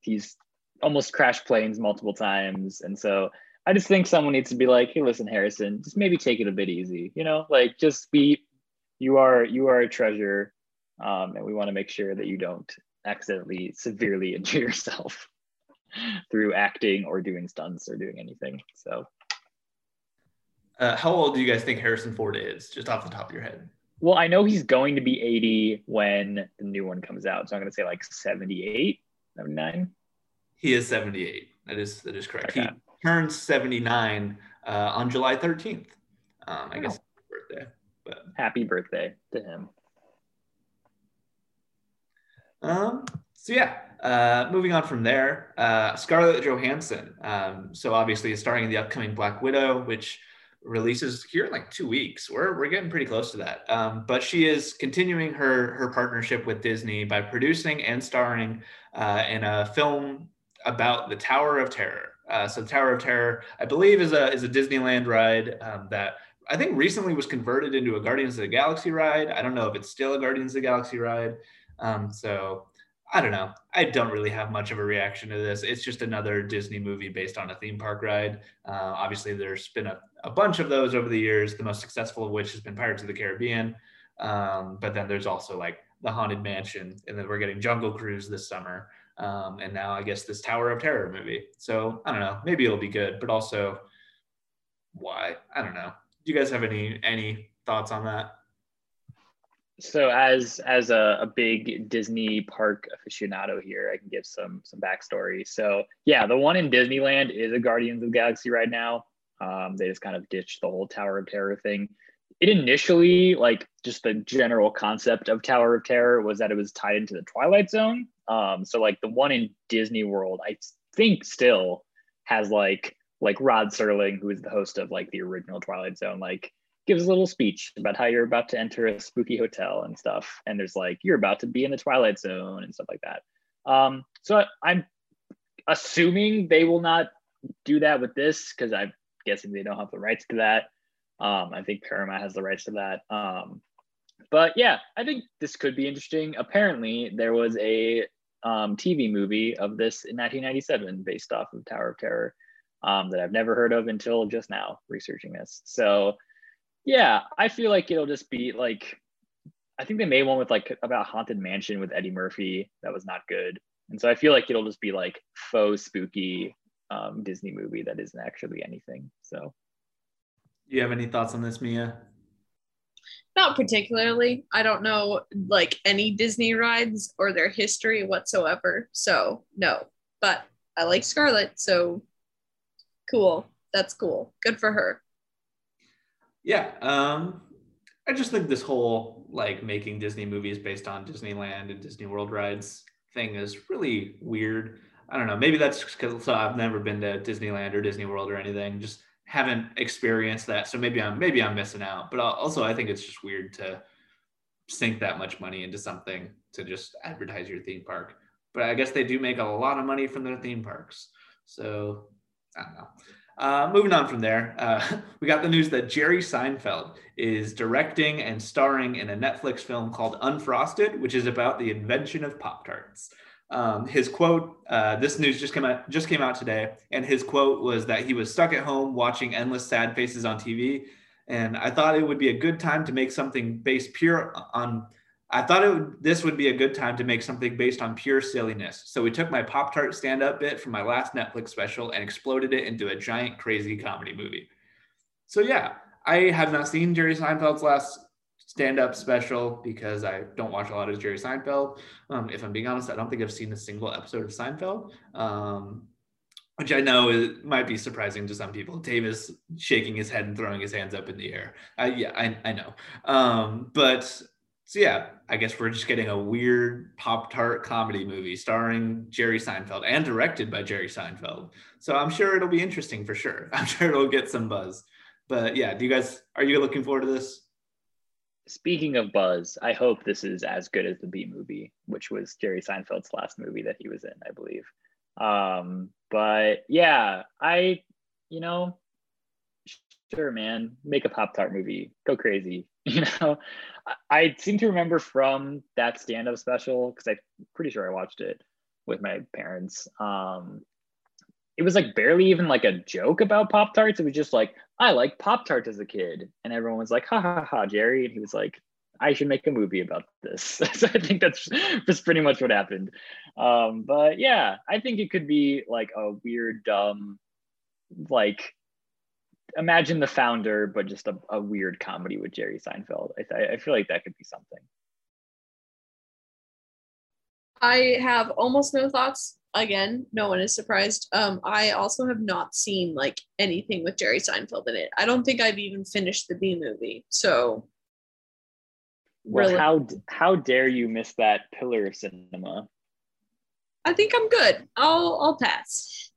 he's almost crashed planes multiple times, and so I just think someone needs to be like, hey, listen, Harrison, just maybe take it a bit easy. You know, like just be you are you are a treasure. Um, and we want to make sure that you don't accidentally severely injure yourself through acting or doing stunts or doing anything. So uh, how old do you guys think Harrison Ford is, just off the top of your head? Well, I know he's going to be 80 when the new one comes out. So I'm going to say like 78, 79. He is 78. That is that is correct. Okay. He turns 79 uh, on July 13th. Um, I guess birthday. Happy birthday to him. Um. So yeah, uh, moving on from there, uh, Scarlett Johansson. Um, so obviously, starring in the upcoming Black Widow, which releases here in like two weeks. We're, we're getting pretty close to that. Um, but she is continuing her her partnership with Disney by producing and starring uh, in a film about the Tower of Terror. Uh, so the Tower of Terror, I believe, is a is a Disneyland ride um, that I think recently was converted into a Guardians of the Galaxy ride. I don't know if it's still a Guardians of the Galaxy ride. Um, so I don't know. I don't really have much of a reaction to this. It's just another Disney movie based on a theme park ride. Uh, obviously, there's been a, a bunch of those over the years, the most successful of which has been Pirates of the Caribbean. Um, but then there's also like the Haunted Mansion, and then we're getting Jungle Cruise this summer. Um, and now I guess this Tower of Terror movie. So I don't know. Maybe it'll be good, but also why? I don't know. Do you guys have any any thoughts on that? so as as a, a, big disney park aficionado here i can give some some backstory. So yeah the one in disneyland is a guardians of the galaxy right now. Um, they just kind of ditched the whole tower of terror thing. It initially like just the general concept of tower of terror was that it was tied into the twilight zone. Um, so like the one in disney world i think still has like like rod serling who is the host of like the original twilight zone like gives a little speech about how you're about to enter a spooky hotel and stuff. And there's like, you're about to be in the Twilight Zone and stuff like that. Um, so I, am assuming they will not do that with this because I'm guessing they don't have the rights to that. Um, I think Paramount has the rights to that. Um, but yeah, I think this could be interesting. Apparently, there was a um, TV movie of this in 1997 based off of Tower of Terror um, that I've never heard of until just now researching this. So yeah, I feel like it'll just be like I think they made one with like about haunted mansion with Eddie Murphy that was not good, and so I feel like it'll just be like faux spooky um, Disney movie that isn't actually anything. So, you have any thoughts on this, Mia? Not particularly. I don't know like any Disney rides or their history whatsoever. So no, but I like Scarlett. So cool. That's cool. Good for her. Yeah. Um, I just think this whole like making Disney movies based on Disneyland and Disney World rides thing is really weird. I don't know. Maybe that's because so I've never been to Disneyland or Disney World or anything. Just haven't experienced that. So maybe I'm maybe I'm missing out. But also, I think it's just weird to sink that much money into something to just advertise your theme park. But I guess they do make a lot of money from their theme parks. So Don't know. Uh, moving on from there, uh, we got the news that Jerry Seinfeld is directing and starring in a Netflix film called Unfrosted, which is about the invention of Pop Tarts. Um, his quote, uh, this news just came out just came out today, and his quote was that he was stuck at home watching endless sad faces on TV, and I thought it would be a good time to make something based pure on I thought it would, this would be a good time to make something based on pure silliness. So we took my Pop Tart stand up bit from my last Netflix special and exploded it into a giant crazy comedy movie. So yeah, I have not seen Jerry Seinfeld's last stand up special because I don't watch a lot of Jerry Seinfeld. Um, if I'm being honest, I don't think I've seen a single episode of Seinfeld. Um, which I know it might be surprising to some people. Dave is shaking his head and throwing his hands up in the air. I, yeah, I, I know. Um, but so yeah, I guess we're just getting a weird Pop Tart comedy movie starring Jerry Seinfeld and directed by Jerry Seinfeld. So I'm sure it'll be interesting for sure. I'm sure it'll get some buzz. But yeah, do you guys are you looking forward to this? Speaking of buzz, I hope this is as good as the B movie, which was Jerry Seinfeld's last movie that he was in, I believe. Um, but yeah, I, you know, sure, man, make a Pop Tart movie, go crazy. You know, I seem to remember from that stand up special because I'm pretty sure I watched it with my parents. Um, it was like barely even like a joke about Pop Tarts. It was just like, I like Pop Tarts as a kid. And everyone was like, ha ha ha, Jerry. And he was like, I should make a movie about this. so I think that's just pretty much what happened. Um, but yeah, I think it could be like a weird, dumb, like imagine the founder, but just a, a weird comedy with Jerry Seinfeld. I, I feel like that could be something. I have almost no thoughts. Again, no one is surprised. Um, I also have not seen like anything with Jerry Seinfeld in it. I don't think I've even finished the B movie. So, well, really, how how dare you miss that pillar of cinema? I think I'm good. I'll I'll pass.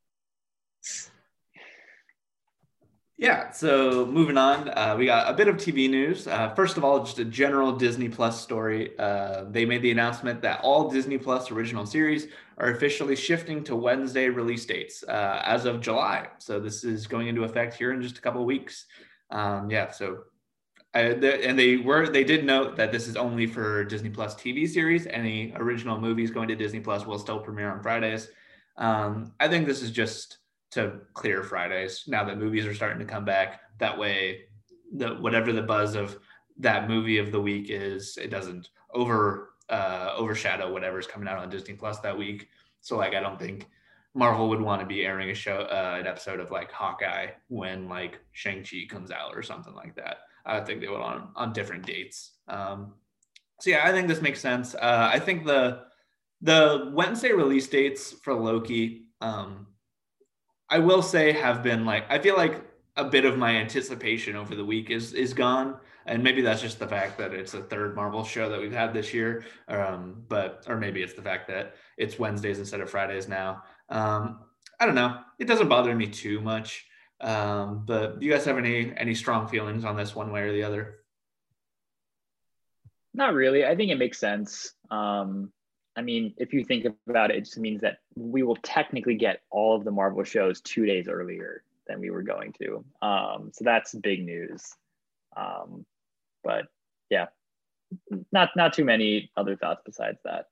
Yeah, so moving on, uh, we got a bit of TV news. Uh, first of all, just a general Disney Plus story. Uh, they made the announcement that all Disney Plus original series are officially shifting to Wednesday release dates uh, as of July. So this is going into effect here in just a couple of weeks. Um, yeah, so I, and they were they did note that this is only for Disney Plus TV series. Any original movies going to Disney Plus will still premiere on Fridays. Um, I think this is just to clear Fridays now that movies are starting to come back. That way, the whatever the buzz of that movie of the week is, it doesn't over uh, overshadow whatever's coming out on Disney Plus that week. So like, I don't think Marvel would want to be airing a show, uh, an episode of like Hawkeye when like Shang Chi comes out or something like that. I think they would on on different dates. Um, so yeah, I think this makes sense. Uh, I think the the Wednesday release dates for Loki. Um, I will say have been like I feel like a bit of my anticipation over the week is is gone, and maybe that's just the fact that it's the third Marvel show that we've had this year, um, but or maybe it's the fact that it's Wednesdays instead of Fridays now. Um, I don't know. It doesn't bother me too much, um, but do you guys have any any strong feelings on this one way or the other? Not really. I think it makes sense. Um, I mean, if you think about it, it just means that we will technically get all of the Marvel shows two days earlier than we were going to. Um, so that's big news. Um, but yeah, not not too many other thoughts besides that.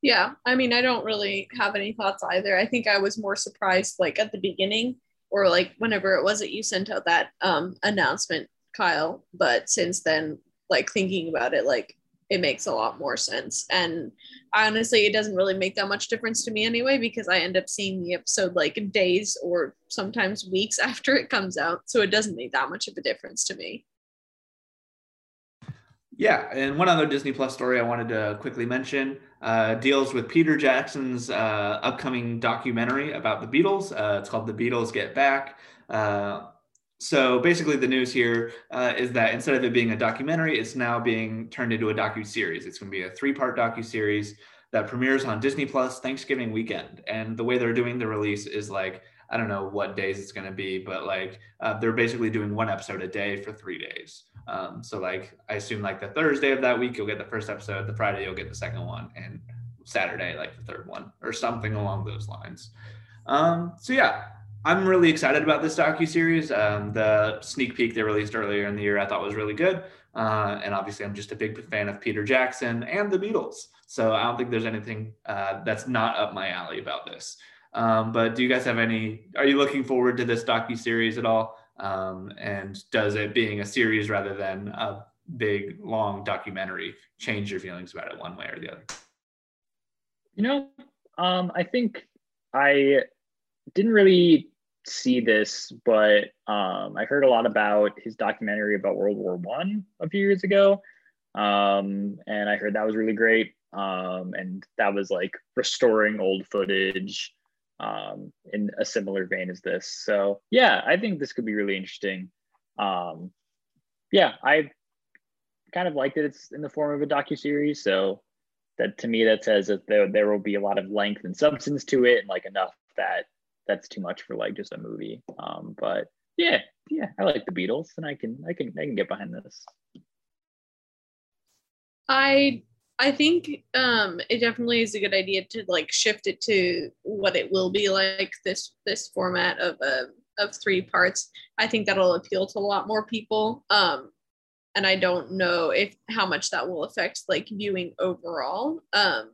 Yeah, I mean, I don't really have any thoughts either. I think I was more surprised, like at the beginning, or like whenever it was that you sent out that um, announcement, Kyle. But since then, like thinking about it, like it makes a lot more sense. And honestly, it doesn't really make that much difference to me anyway, because I end up seeing the episode like days or sometimes weeks after it comes out. So it doesn't make that much of a difference to me. Yeah, and one other Disney Plus story I wanted to quickly mention uh, deals with Peter Jackson's uh, upcoming documentary about the Beatles. Uh, it's called The Beatles Get Back. So basically, the news here uh, is that instead of it being a documentary, it's now being turned into a docu series. It's going to be a three-part docu series that premieres on Disney Plus Thanksgiving weekend. And the way they're doing the release is like I don't know what days it's going to be, but like uh, they're basically doing one episode a day for three days. Um, so like I assume like the Thursday of that week you'll get the first episode, the Friday you'll get the second one, and Saturday like the third one or something along those lines. Um, so yeah, I'm really excited about this docu series. Um, the sneak peek they released earlier in the year I thought was really good, uh, and obviously I'm just a big fan of Peter Jackson and the Beatles. So I don't think there's anything uh, that's not up my alley about this. Um, but do you guys have any? Are you looking forward to this docu series at all? Um, and does it being a series rather than a big long documentary change your feelings about it one way or the other? You know, um, I think I didn't really see this, but um, I heard a lot about his documentary about World War One a few years ago, um, and I heard that was really great. Um, and that was like restoring old footage um, in a similar vein as this. So yeah, I think this could be really interesting. Um, yeah, I kind of like that it's in the form of a docu series. So that to me that says that there there will be a lot of length and substance to it, and like enough that that's too much for like just a movie. Um, but yeah, yeah, I like the Beatles, and I can I can I can get behind this. I I think um, it definitely is a good idea to like shift it to what it will be like this this format of uh, of three parts. I think that'll appeal to a lot more people. Um, and I don't know if how much that will affect like viewing overall. Um,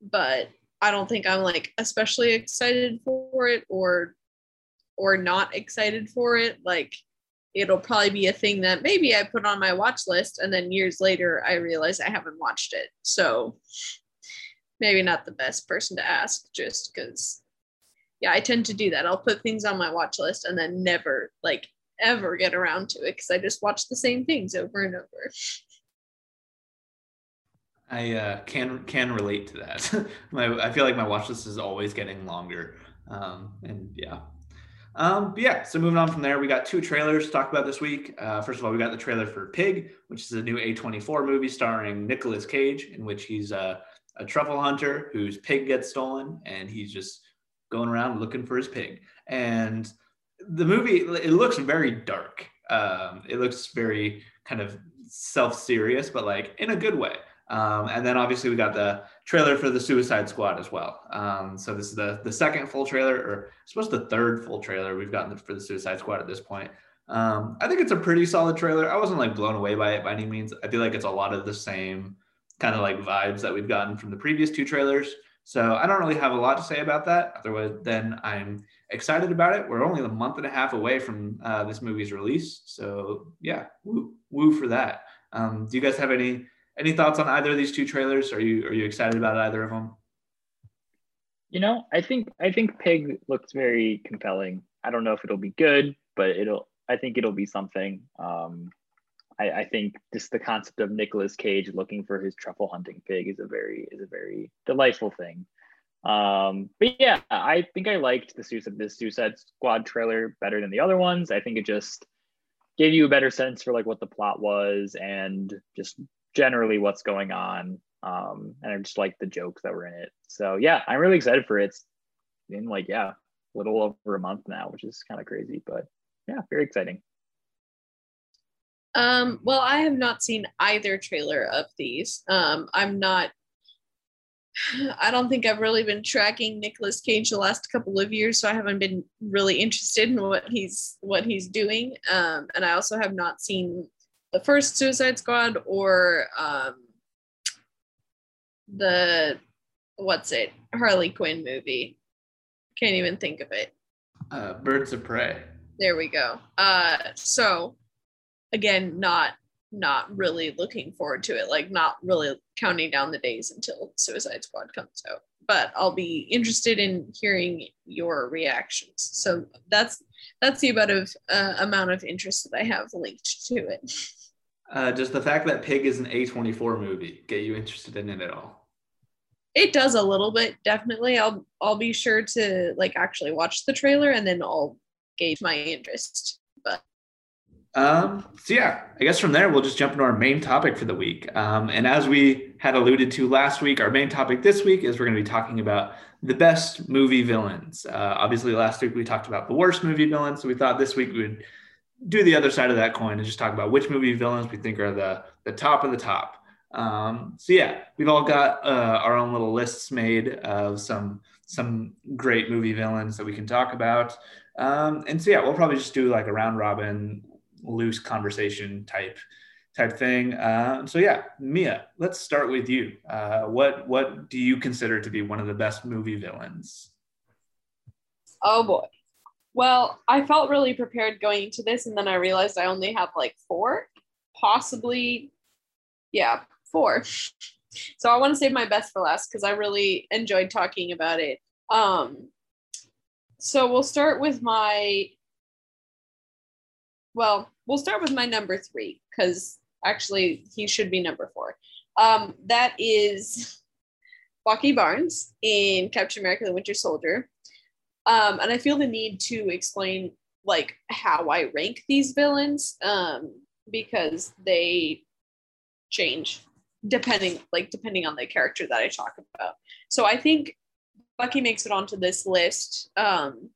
but I don't think I'm like especially excited for it or or not excited for it. Like it'll probably be a thing that maybe I put on my watch list and then years later I realize I haven't watched it. So maybe not the best person to ask just because yeah, I tend to do that. I'll put things on my watch list and then never like ever get around to it because I just watch the same things over and over. I uh, can can relate to that. my, I feel like my watch list is always getting longer, um, and yeah, um, yeah. So moving on from there, we got two trailers to talk about this week. Uh, first of all, we got the trailer for Pig, which is a new A24 movie starring Nicolas Cage, in which he's a, a truffle hunter whose pig gets stolen, and he's just going around looking for his pig. And the movie it looks very dark. Um, it looks very kind of self-serious, but like in a good way. Um, and then obviously we got the trailer for the Suicide Squad as well. Um, so this is the the second full trailer, or I suppose the third full trailer we've gotten for the Suicide Squad at this point. Um, I think it's a pretty solid trailer. I wasn't like blown away by it by any means. I feel like it's a lot of the same kind of like vibes that we've gotten from the previous two trailers. So I don't really have a lot to say about that. Otherwise, then I'm excited about it. We're only a month and a half away from uh, this movie's release, so yeah, woo, woo for that. Um, do you guys have any any thoughts on either of these two trailers? Are you are you excited about either of them? You know, I think I think Pig looks very compelling. I don't know if it'll be good, but it'll. I think it'll be something. Um, I, I think just the concept of Nicolas Cage looking for his truffle hunting pig is a very is a very delightful thing. Um, but yeah, I think I liked the Suicide this Suicide Squad trailer better than the other ones. I think it just gave you a better sense for like what the plot was and just generally what's going on. Um, and I just like the jokes that were in it. So yeah, I'm really excited for it. It's in like yeah, a little over a month now, which is kind of crazy, but yeah, very exciting. Um, well, I have not seen either trailer of these. Um, I'm not. I don't think I've really been tracking Nicolas Cage the last couple of years, so I haven't been really interested in what he's what he's doing. Um, and I also have not seen the first Suicide Squad or um, the what's it Harley Quinn movie. Can't even think of it. Uh, Birds of Prey. There we go. Uh, so again, not not really looking forward to it. Like not really counting down the days until Suicide Squad comes out. But I'll be interested in hearing your reactions. So that's that's the amount of uh, amount of interest that I have linked to it. Uh, does the fact that Pig is an A24 movie get you interested in it at all? It does a little bit, definitely. I'll I'll be sure to like actually watch the trailer and then I'll gauge my interest. But um, so yeah, I guess from there we'll just jump into our main topic for the week. Um, and as we had alluded to last week, our main topic this week is we're going to be talking about the best movie villains. Uh, obviously, last week we talked about the worst movie villains, so we thought this week we would do the other side of that coin and just talk about which movie villains we think are the the top of the top. Um, so yeah, we've all got uh, our own little lists made of some some great movie villains that we can talk about. Um, and so yeah, we'll probably just do like a round robin, loose conversation type type thing. Uh, so yeah, Mia, let's start with you. Uh, what what do you consider to be one of the best movie villains? Oh boy. Well, I felt really prepared going into this, and then I realized I only have like four, possibly, yeah, four. So I want to save my best for last because I really enjoyed talking about it. Um, so we'll start with my, well, we'll start with my number three because actually he should be number four. Um, that is Bucky Barnes in Captain America: The Winter Soldier. Um, and I feel the need to explain like how I rank these villains um, because they change depending like depending on the character that I talk about. So I think Bucky makes it onto this list um,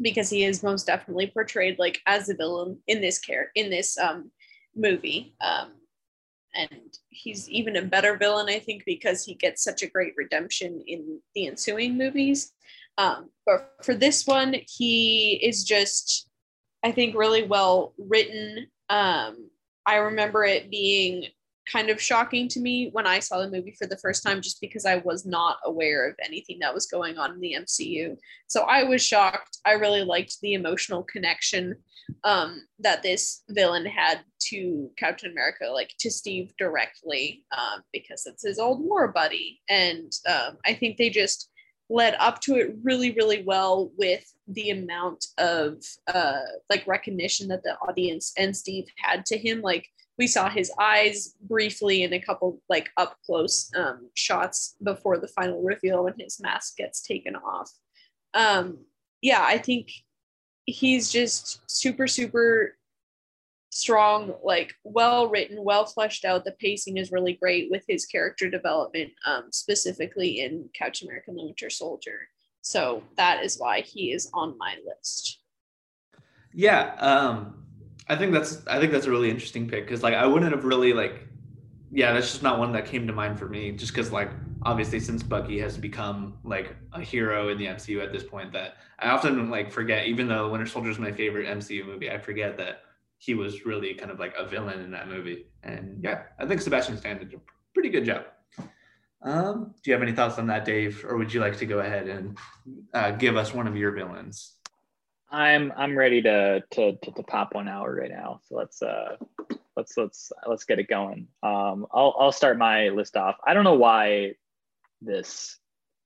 because he is most definitely portrayed like as a villain in this care in this um, movie. Um, and he's even a better villain, I think, because he gets such a great redemption in the ensuing movies. Um, but for this one, he is just, I think, really well written. Um, I remember it being kind of shocking to me when I saw the movie for the first time, just because I was not aware of anything that was going on in the MCU. So I was shocked. I really liked the emotional connection um, that this villain had to Captain America, like to Steve directly, um, because it's his old war buddy. And um, I think they just led up to it really, really well with the amount of uh, like recognition that the audience and Steve had to him. Like we saw his eyes briefly in a couple like up close um, shots before the final reveal when his mask gets taken off. Um, yeah, I think he's just super, super strong, like well written, well fleshed out. The pacing is really great with his character development, um, specifically in Captain America Winter Soldier. So that is why he is on my list. Yeah, um, I think that's I think that's a really interesting pick because like I wouldn't have really like yeah that's just not one that came to mind for me just because like obviously since Bucky has become like a hero in the MCU at this point that I often like forget even though Winter Soldier is my favorite MCU movie I forget that he was really kind of like a villain in that movie and yeah I think Sebastian Stan did a pretty good job. Um, do you have any thoughts on that, Dave, or would you like to go ahead and uh, give us one of your villains? I'm I'm ready to, to to to pop one out right now. So let's uh let's let's let's get it going. Um, I'll I'll start my list off. I don't know why this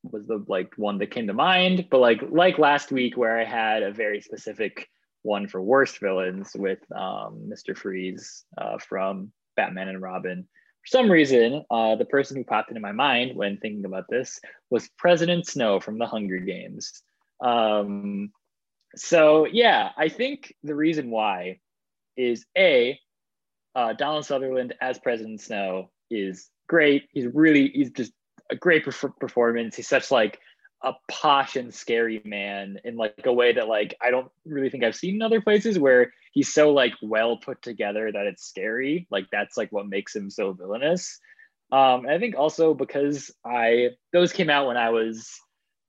was the like one that came to mind, but like like last week where I had a very specific one for worst villains with um, Mr. Freeze uh, from Batman and Robin. For some reason, uh, the person who popped into my mind when thinking about this was President Snow from the Hunger Games. Um, so yeah, I think the reason why is a uh, Donald Sutherland as President Snow is great. He's really he's just a great perf- performance. He's such like a posh and scary man in like a way that like I don't really think I've seen in other places where he's so like well put together that it's scary. Like that's like what makes him so villainous. Um, I think also because I those came out when I was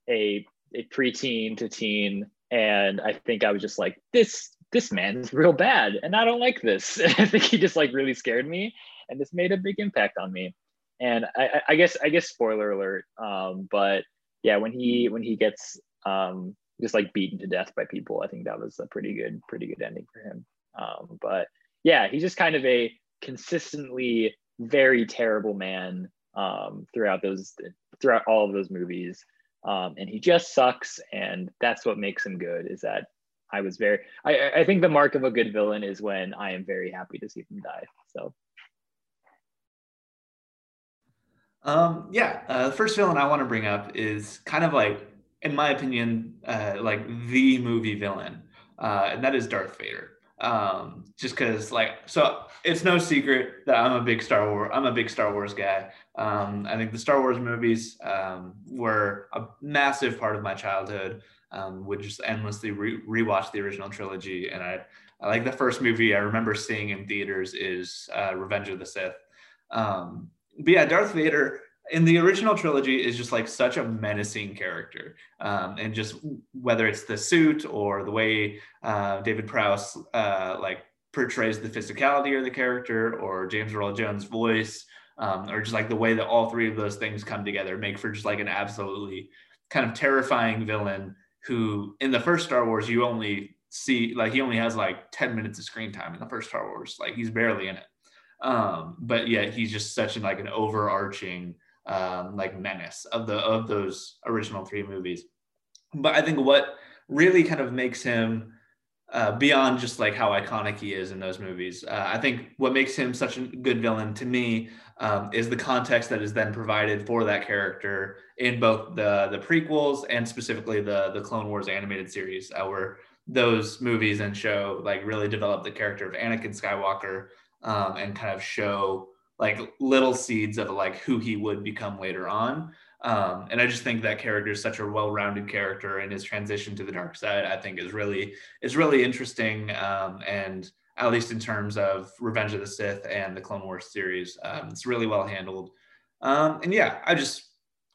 a a preteen to teen and I think I was just like, this this man's real bad, and I don't like this. I think he just like really scared me, and this made a big impact on me. And I, I guess I guess spoiler alert, um, but yeah, when he when he gets um, just like beaten to death by people, I think that was a pretty good pretty good ending for him. Um, but yeah, he's just kind of a consistently very terrible man um, throughout those throughout all of those movies. Um, and he just sucks and that's what makes him good is that i was very I, I think the mark of a good villain is when i am very happy to see them die so um, yeah uh, the first villain i want to bring up is kind of like in my opinion uh, like the movie villain uh, and that is darth vader. Um, just because like so it's no secret that i'm a big star wars i'm a big star wars guy. Um, i think the star wars movies um, were a massive part of my childhood. Um, would just endlessly re- rewatch the original trilogy and i I like the first movie. I remember seeing in theaters is uh, revenge of the sith. Um, but yeah darth vader in the original trilogy is just like such a menacing character. Um, and just whether it's the suit or the way uh, david prowse uh, like portrays the physicality of the character or james earl jones voice um, or just like the way that all three of those things come together make for just like an absolutely kind of terrifying villain who in the first star wars you only see like he only has like 10 minutes of screen time in the first star wars. Like he's barely in it um, but yet he's just such an like an overarching um, like menace of the of those original three movies. But I think what really kind of makes him uh, beyond just like how iconic he is in those movies, uh, I think what makes him such a good villain to me um, is the context that is then provided for that character in both the the prequels and specifically the the Clone Wars animated series, uh, where those movies and show like really develop the character of Anakin Skywalker um, and kind of show like little seeds of like who he would become later on. Um, and I just think that character is such a well-rounded character, and his transition to the dark side, I think, is really is really interesting. Um, and at least in terms of Revenge of the Sith and the Clone Wars series, um, it's really well handled. Um, and yeah, I just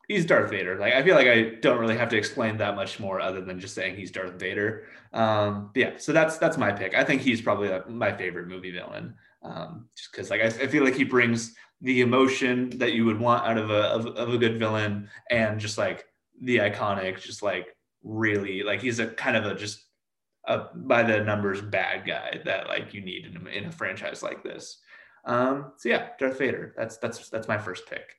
he's Darth Vader. Like I feel like I don't really have to explain that much more other than just saying he's Darth Vader. Um, yeah, so that's that's my pick. I think he's probably my favorite movie villain. Um, just because like I, I feel like he brings the emotion that you would want out of a of, of a good villain and just like the iconic, just like really like he's a kind of a just a by the numbers bad guy that like you need in a, in a franchise like this. Um, so yeah, Darth Vader. That's that's that's my first pick.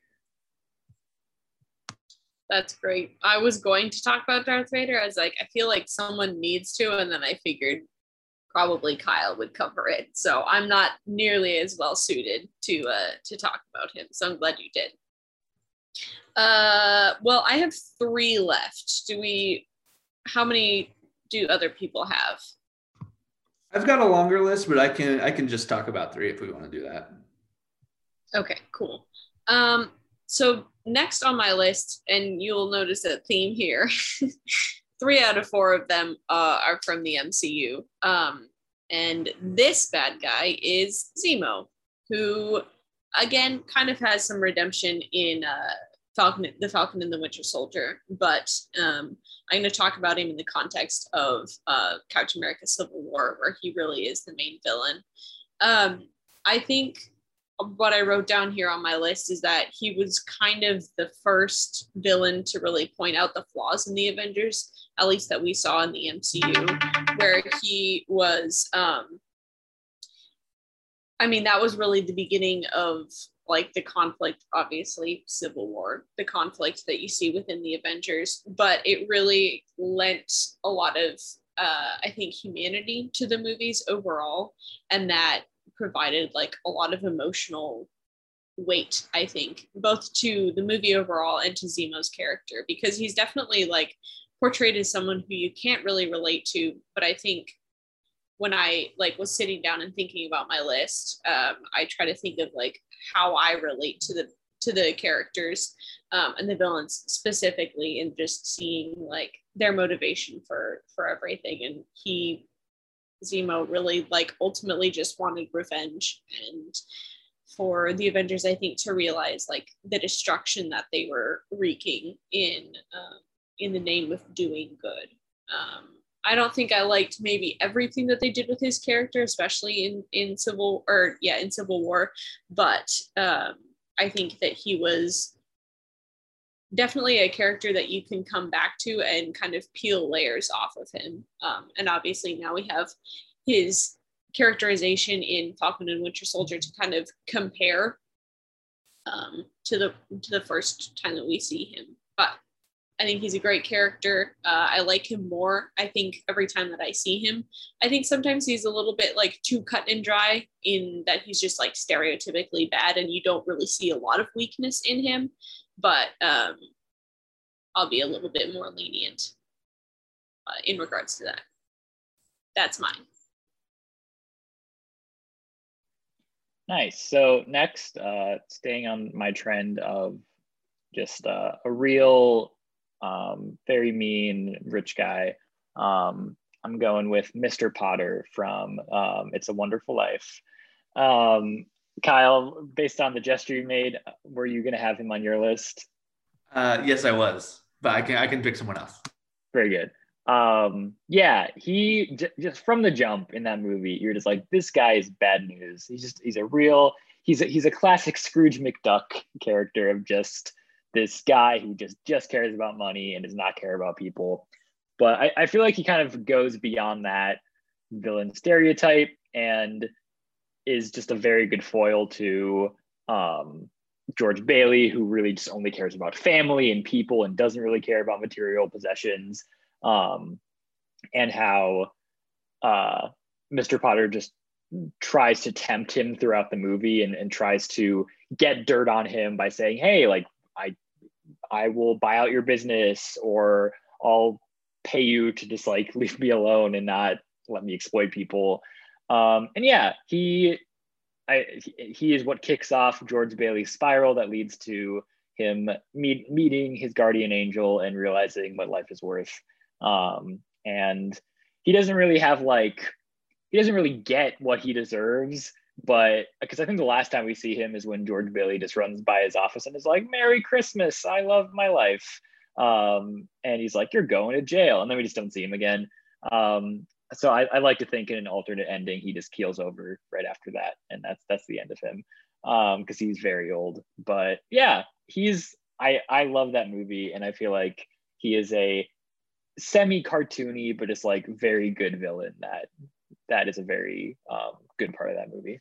That's great. I was going to talk about Darth Vader. I was like, I feel like someone needs to, and then I figured probably Kyle would cover it. So I'm not nearly as well suited to uh, to talk about him. So I'm glad you did. Uh, well, I have three left. Do we? How many do other people have? I've got a longer list, but I can I can just talk about three if we want to do that. Okay, cool. Um, so next on my list, and you'll notice a theme here. three out of four of them uh, are from the MCU. Um, and this bad guy is Zemo, who again kind of has some redemption in uh, Falcon, the Falcon and the Winter Soldier, but um, I'm going to talk about him in the context of uh, Captain America: Civil War, where he really is the main villain. Um, I think what I wrote down here on my list is that he was kind of the first villain to really point out the flaws in the Avengers, at least that we saw in the MCU, where he was. Um, I mean, that was really the beginning of like the conflict, obviously, Civil War, the conflict that you see within the Avengers, but it really lent a lot of, uh, I think, humanity to the movies overall, and that provided like a lot of emotional weight, I think, both to the movie overall and to Zemo's character, because he's definitely like portrayed as someone who you can't really relate to, but I think when I like was sitting down and thinking about my list, um, I try to think of like how I relate to the to the characters um, and the villains specifically, and just seeing like their motivation for for everything. And he, Zemo, really like ultimately just wanted revenge and for the Avengers, I think, to realize like the destruction that they were wreaking in uh, in the name of doing good. Um, I don't think I liked maybe everything that they did with his character, especially in in Civil or yeah in Civil War, but um, I think that he was definitely a character that you can come back to and kind of peel layers off of him. Um, and obviously now we have his characterization in Falcon and Winter Soldier to kind of compare um, to the to the first time that we see him. But I think he's a great character. Uh, I like him more. I think every time that I see him, I think sometimes he's a little bit like too cut and dry in that he's just like stereotypically bad and you don't really see a lot of weakness in him. But um, I'll be a little bit more lenient uh, in regards to that. That's mine. Nice. So next, uh, staying on my trend of just uh, a real um, very mean rich guy. Um, I'm going with Mr. Potter from um, It's a Wonderful Life. Um, Kyle, based on the gesture you made, were you going to have him on your list? Uh, yes, I was, but I can I can pick someone else. Very good. Um, yeah, he j- just from the jump in that movie, you're just like, this guy is bad news. He's just he's a real he's a, he's a classic Scrooge McDuck character of just this guy who just just cares about money and does not care about people. But I, I feel like he kind of goes beyond that villain stereotype and is just a very good foil to um, George Bailey, who really just only cares about family and people and doesn't really care about material possessions. Um, and how uh, Mr. Potter just tries to tempt him throughout the movie and, and tries to get dirt on him by saying, Hey, like I I will buy out your business or I'll pay you to just like leave me alone and not let me exploit people. Um, and yeah, he I, he is what kicks off George Bailey's spiral that leads to him meet, meeting his guardian angel and realizing what life is worth. Um, and he doesn't really have like he doesn't really get what he deserves but because I think the last time we see him is when George Bailey just runs by his office and is like, "Merry Christmas, I love my life," um, and he's like, "You're going to jail," and then we just don't see him again. Um, so I, I, like to think in an alternate ending he just keels over right after that. And that's that's the end of him um because he's very old. But yeah he's i i love that movie. And i feel like he is a semi cartoony but it's like very good villain that that is a very um, good part of that movie.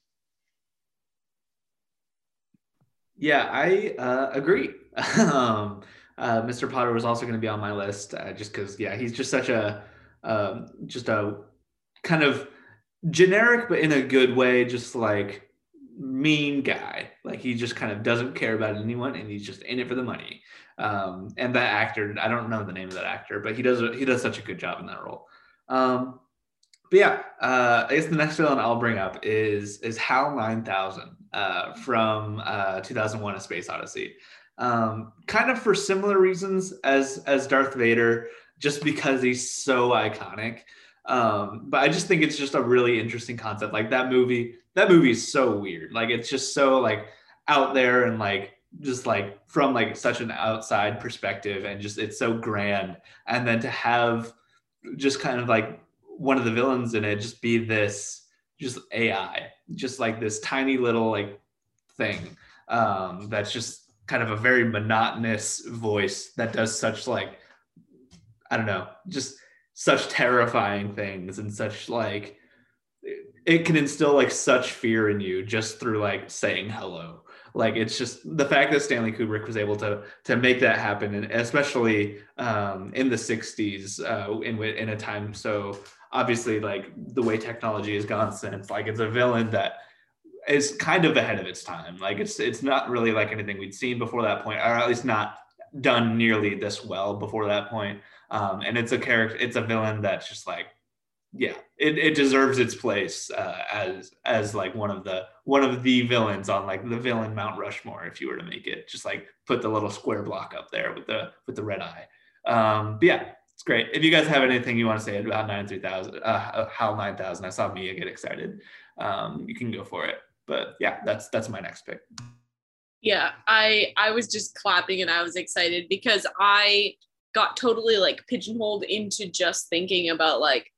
Yeah i uh, agree. Um, uh, mr potter was also going to be on my list uh, just because yeah he's just such a um, just a kind of generic, but in a good way, just like mean guy. Like he just kind of doesn't care about anyone, and he's just in it for the money. Um, and that actor, I don't know the name of that actor, but he does he does such a good job in that role. Um, but yeah, uh, I guess the next villain I'll bring up is is HAL 9000 uh, from uh, 2001: A Space Odyssey. Um, kind of for similar reasons as as Darth Vader just because he's so iconic. Um, but I just think it's just a really interesting concept. Like that movie, that movie is so weird. Like it's just so like out there and like just like from like such an outside perspective and just it's so grand. And then to have just kind of like one of the villains in it just be this just AI, just like this tiny little like thing um, that's just kind of a very monotonous voice that does such like I don't know, just such terrifying things and such like it can instill like such fear in you just through like saying hello. Like it's just the fact that Stanley Kubrick was able to to make that happen, and especially um, in the '60s, uh, in in a time so obviously like the way technology has gone since, like it's a villain that is kind of ahead of its time. Like it's it's not really like anything we'd seen before that point, or at least not done nearly this well before that point. Um, and it's a character, it's a villain that's just like, yeah, it, it deserves its place uh, as as like one of the one of the villains on like the villain Mount Rushmore. If you were to make it, just like put the little square block up there with the with the red eye. Um, but yeah, it's great. If you guys have anything you want to say about nine three thousand, uh, HAL nine thousand, I saw Mia get excited. Um, you can go for it. But yeah, that's that's my next pick. Yeah, I I was just clapping and I was excited because I got totally like pigeonholed into just thinking about like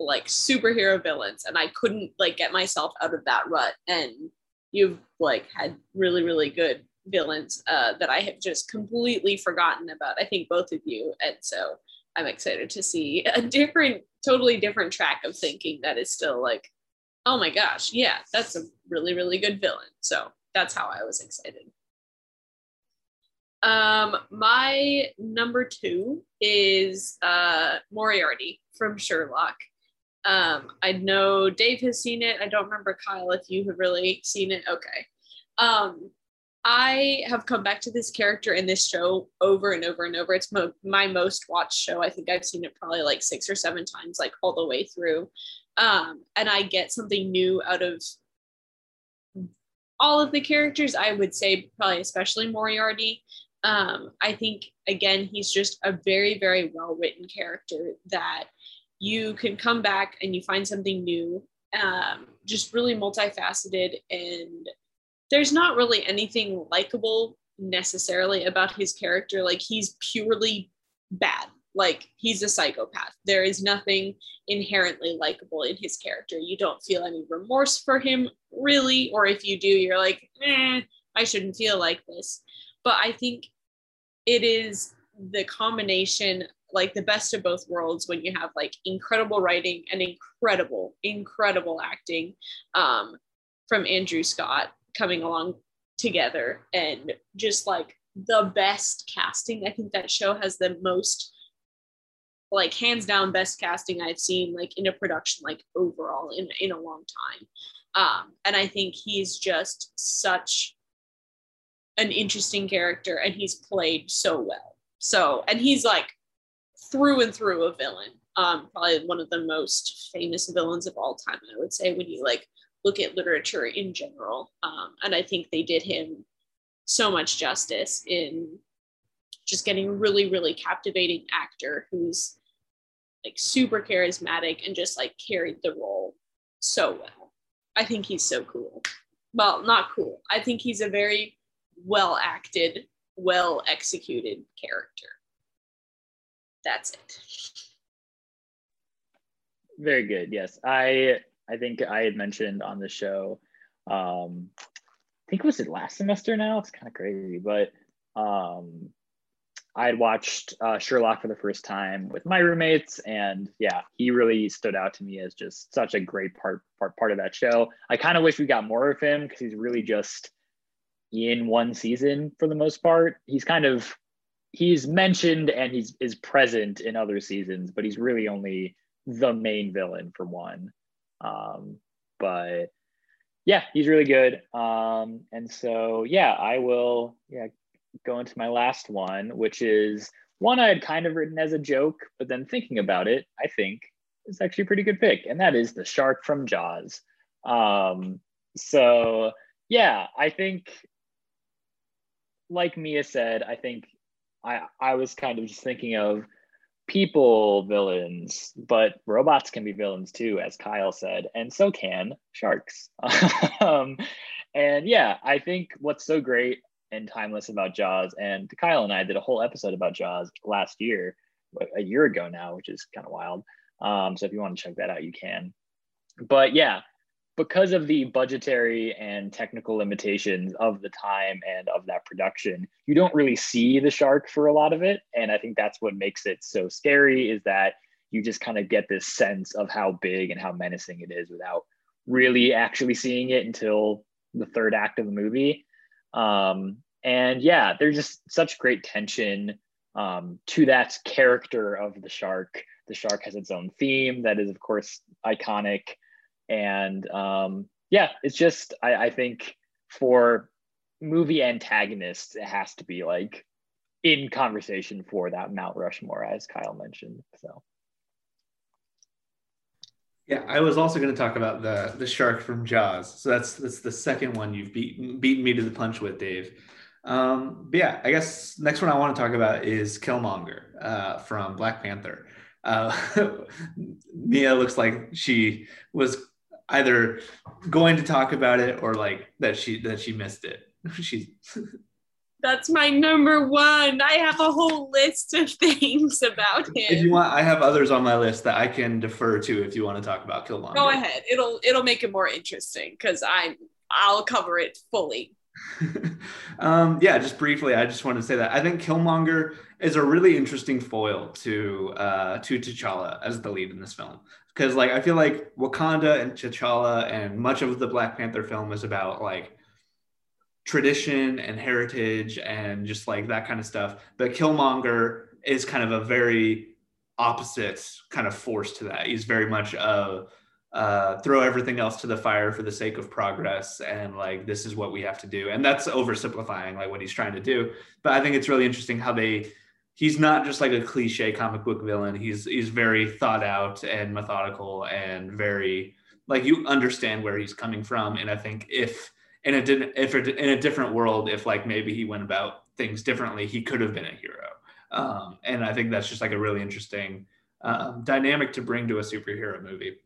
like superhero villains and I couldn't like get myself out of that rut. And you've like had really really good villains uh, that I have just completely forgotten about. I think both of you and so I'm excited to see a different totally different track of thinking that is still like oh my gosh yeah that's a really really good villain. So that's how I was excited um, my number two is uh, Moriarty from Sherlock. Um, I know Dave has seen it. I don't remember Kyle if you have really seen it. Okay. Um, I have come back to this character in this show over and over and over. It's mo- my most watched show. I think I've seen it probably like six or seven times, like all the way through. Um, and I get something new out of all of the characters. I would say probably especially Moriarty. Um, I think again, he's just a very, very well written character that you can come back and you find something new. Um, just really multifaceted, and there's not really anything likable necessarily about his character. Like he's purely bad. Like he's a psychopath. There is nothing inherently likable in his character. You don't feel any remorse for him, really, or if you do, you're like, eh, I shouldn't feel like this. But I think it is the combination like the best of both worlds when you have like incredible writing and incredible incredible acting um, from andrew scott coming along together and just like the best casting. I think that show has the most like hands down best casting i've seen like in a production like overall in, in a long time. Um, and i think he's just such an interesting character and he's played so well. So, and he's like through and through a villain. Um, probably one of the most famous villains of all time, I would say, when you like look at literature in general. Um, and I think they did him so much justice in just getting a really, really captivating actor who's like super charismatic and just like carried the role so well. I think he's so cool. Well, not cool. I think he's a very well acted, well executed character. That's it. Very good. Yes, I I think I had mentioned on the show. Um, I think was it last semester. Now it's kind of crazy, but um, I had watched uh, Sherlock for the first time with my roommates, and yeah, he really stood out to me as just such a great part part part of that show. I kind of wish we got more of him because he's really just in one season for the most part. He's kind of he's mentioned and he's is present in other seasons, but he's really only the main villain for one. Um, but yeah, he's really good. Um, and so yeah, I will yeah go into my last one, which is one I had kind of written as a joke, but then thinking about it, I think it's actually a pretty good pick, and that is the shark from Jaws. Um, so yeah, I think, like Mia said, I think I I was kind of just thinking of people villains, but robots can be villains too, as Kyle said, and so can sharks. um, and yeah, I think what's so great and timeless about Jaws, and Kyle and I did a whole episode about Jaws last year, a year ago now, which is kind of wild. Um, so if you want to check that out, you can. But yeah, because of the budgetary and technical limitations of the time and of that production, you don't really see the shark for a lot of it. And I think that's what makes it so scary is that you just kind of get this sense of how big and how menacing it is without really actually seeing it until the third act of the movie. Um, and yeah, there's just such great tension um, to that character of the shark. The shark has its own theme that is, of course, iconic and um, yeah, it's just I, I think for movie antagonists, it has to be like in conversation for that Mount Rushmore, as Kyle mentioned. So. Yeah, I was also going to talk about the the shark from Jaws. So that's that's the second one you've beaten beaten me to the punch with, Dave. Um, but yeah, I guess next one I want to talk about is Killmonger uh, from Black Panther. Uh, Mia looks like she was either going to talk about it or like that she that she missed it. She's that's my number one. I have a whole list of things about him. If you want, I have others on my list that I can defer to if you want to talk about Killmonger. Go ahead. It'll it'll make it more interesting because I'm I'll cover it fully. um, yeah, just briefly, I just wanted to say that I think Killmonger is a really interesting foil to uh, to T'Challa as the lead in this film because like I feel like Wakanda and T'Challa and much of the Black Panther film is about like tradition and heritage and just like that kind of stuff. But Killmonger is kind of a very opposite kind of force to that. He's very much a uh, throw everything else to the fire for the sake of progress and like this is what we have to do and that's oversimplifying like what he's trying to do but i think it's really interesting how they he's not just like a cliche comic book villain. He's he's very thought out and methodical and very like you understand where he's coming from. And I think if in a if in a different world, if like maybe he went about things differently, he could have been a hero. Um, and I think that's just like a really interesting um, dynamic to bring to a superhero movie.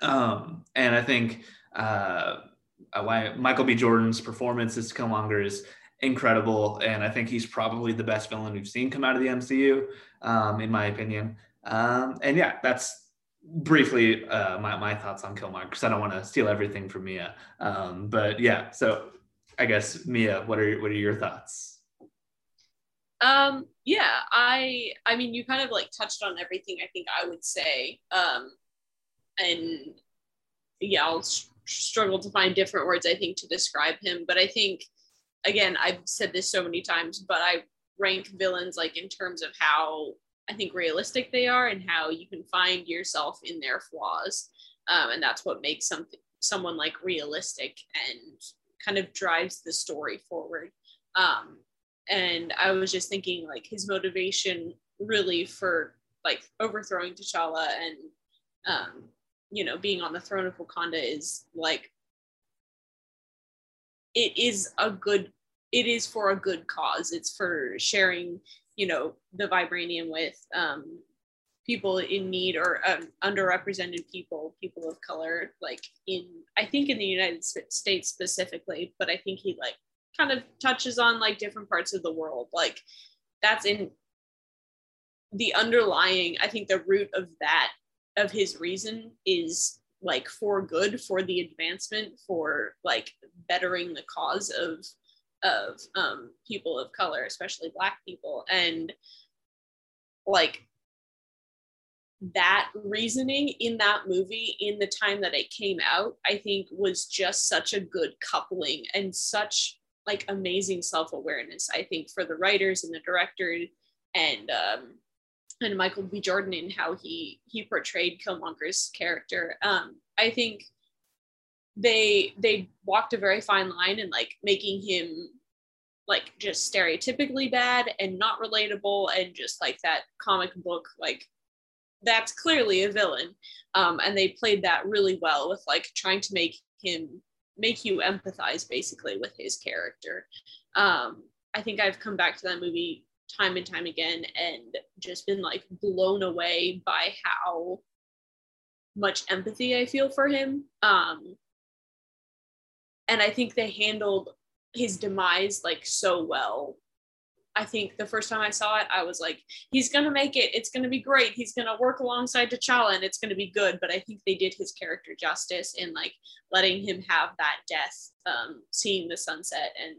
Um, and I think uh, why Michael B. Jordan's performance as Killmonger is incredible, and I think he's probably the best villain we've seen come out of the MCU, um, in my opinion. Um, and yeah, that's briefly uh, my, my thoughts on Killmonger because I don't want to steal everything from Mia. Um, but yeah, so I guess Mia, what are what are your thoughts? Um, yeah, I I mean you kind of like touched on everything I think I would say. Um, and yeah, I'll struggle to find different words I think to describe him, but I think again, I've said this so many times, but I rank villains like in terms of how I think realistic they are and how you can find yourself in their flaws. Um, and that's what makes something someone like realistic and kind of drives the story forward. Um, and I was just thinking like his motivation really for like overthrowing T'Challa and um, you know being on the throne of Wakanda is like it is a good it is for a good cause. It's for sharing you know the vibranium with um, people in need or um, underrepresented people people of color like in i think in the united states specifically but i think he like kind of touches on like different parts of the world. Like that's in the underlying i think the root of that of his reason is like for good for the advancement for like bettering the cause of of um, people of color especially black people. And like that reasoning in that movie in the time that it came out i think was just such a good coupling and such like amazing self-awareness i think for the writers and the director and um and michael b. Jordan in how he he portrayed killmonger's character. Um i think they they walked a very fine line in like making him like just stereotypically bad and not relatable and just like that comic book like that's clearly a villain. Um, and they played that really well with like trying to make him make you empathize basically with his character. Um, i think i've come back to that movie time and time again and just been like blown away by how much empathy i feel for him um, and i think they handled his demise like so well I think the first time I saw it, I was like, he's going to make it. It's going to be great. He's going to work alongside T'Challa and it's going to be good. But I think they did his character justice in like letting him have that death, um, seeing the sunset. And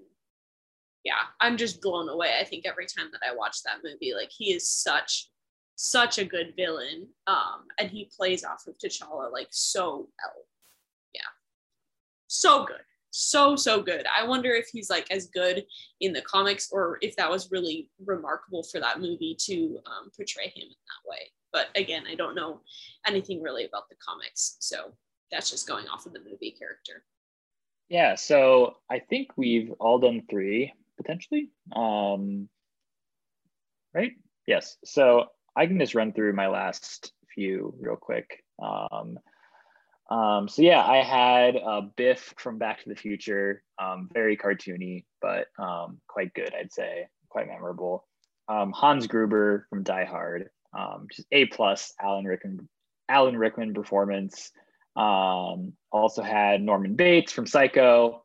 yeah, I'm just blown away. I think every time that I watch that movie, like he is such, such a good villain. Um, and he plays off of T'Challa like so well. Yeah. So good so so good. I wonder if he's like as good in the comics or if that was really remarkable for that movie to um, portray him in that way. But again, I don't know anything really about the comics, so that's just going off of the movie character. Yeah, so I think we've all done three potentially. Um, right? Yes. So I can just run through my last few real quick. Um, um, so yeah, I had uh, Biff from Back to the Future, um, very cartoony, but um, quite good, I'd say, quite memorable. Um, Hans Gruber from Die Hard, um, just A plus Alan Rickman, Alan Rickman performance. Um, also had Norman Bates from Psycho.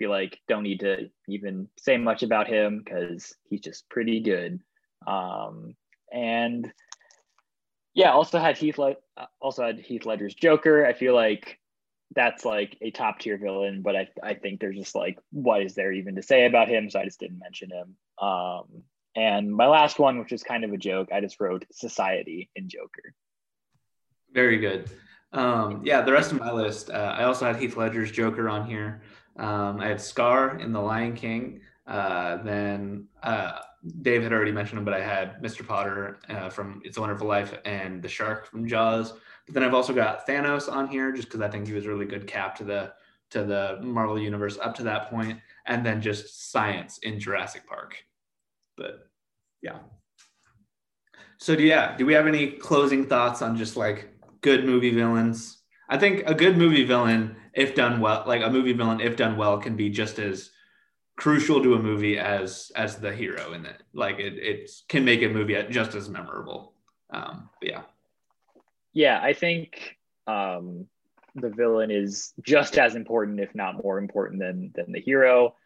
Feel like don't need to even say much about him because he's just pretty good. Um, and yeah, also had Heath Le- uh, also had Heath Ledger's Joker. I feel like that's like a top tier villain, but I, I think there's just like what is there even to say about him? So I just didn't mention him. Um, and my last one, which is kind of a joke, I just wrote Society in Joker. Very good. Um, yeah, the rest of my list, uh, I also had Heath Ledger's Joker on here. Um, I had Scar in The Lion King. Uh, then uh, Dave had already mentioned him, but I had Mr. Potter uh, from It's a Wonderful Life and the Shark from Jaws. But then I've also got Thanos on here just because I think he was a really good cap to the to the Marvel universe up to that point, and then just science in Jurassic Park. But yeah. So do, yeah, do we have any closing thoughts on just like good movie villains? I think a good movie villain, if done well, like a movie villain, if done well, can be just as crucial to a movie as as the hero in it. Like it it can make a movie just as memorable. Um, yeah. Yeah, I think um, the villain is just as important, if not more important than than the hero.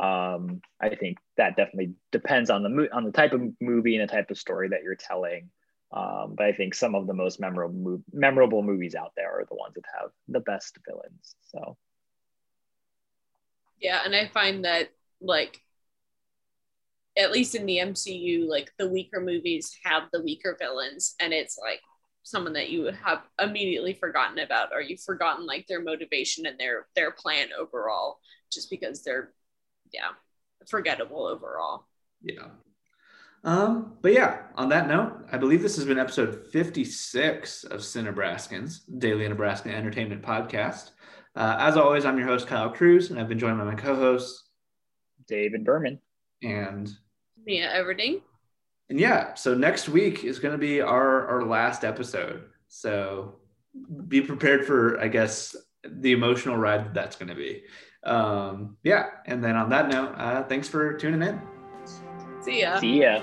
Um, I think that definitely depends on the mo- on the type of movie and the type of story that you're telling. Um, but I think some of the most memorable mo- memorable movies out there are the ones that have the best villains. So yeah, and I find that like at least in the MCU, like the weaker movies have the weaker villains, and it's like someone that you have immediately forgotten about, or you've forgotten like their motivation and their their plan overall, just because they're yeah forgettable overall. Yeah. Um, but yeah, on that note, I believe this has been episode 56 of Cinebraskins, Daily Nebraskan Entertainment Podcast. Uh, as always, I'm your host, Kyle Cruz, and I've been joined by my co hosts, David Berman. And Mia Everding. And yeah, so next week is going to be our, our last episode. So be prepared for, I guess, the emotional ride that that's going to be. Um, yeah. And then on that note, uh, thanks for tuning in. See ya. See ya.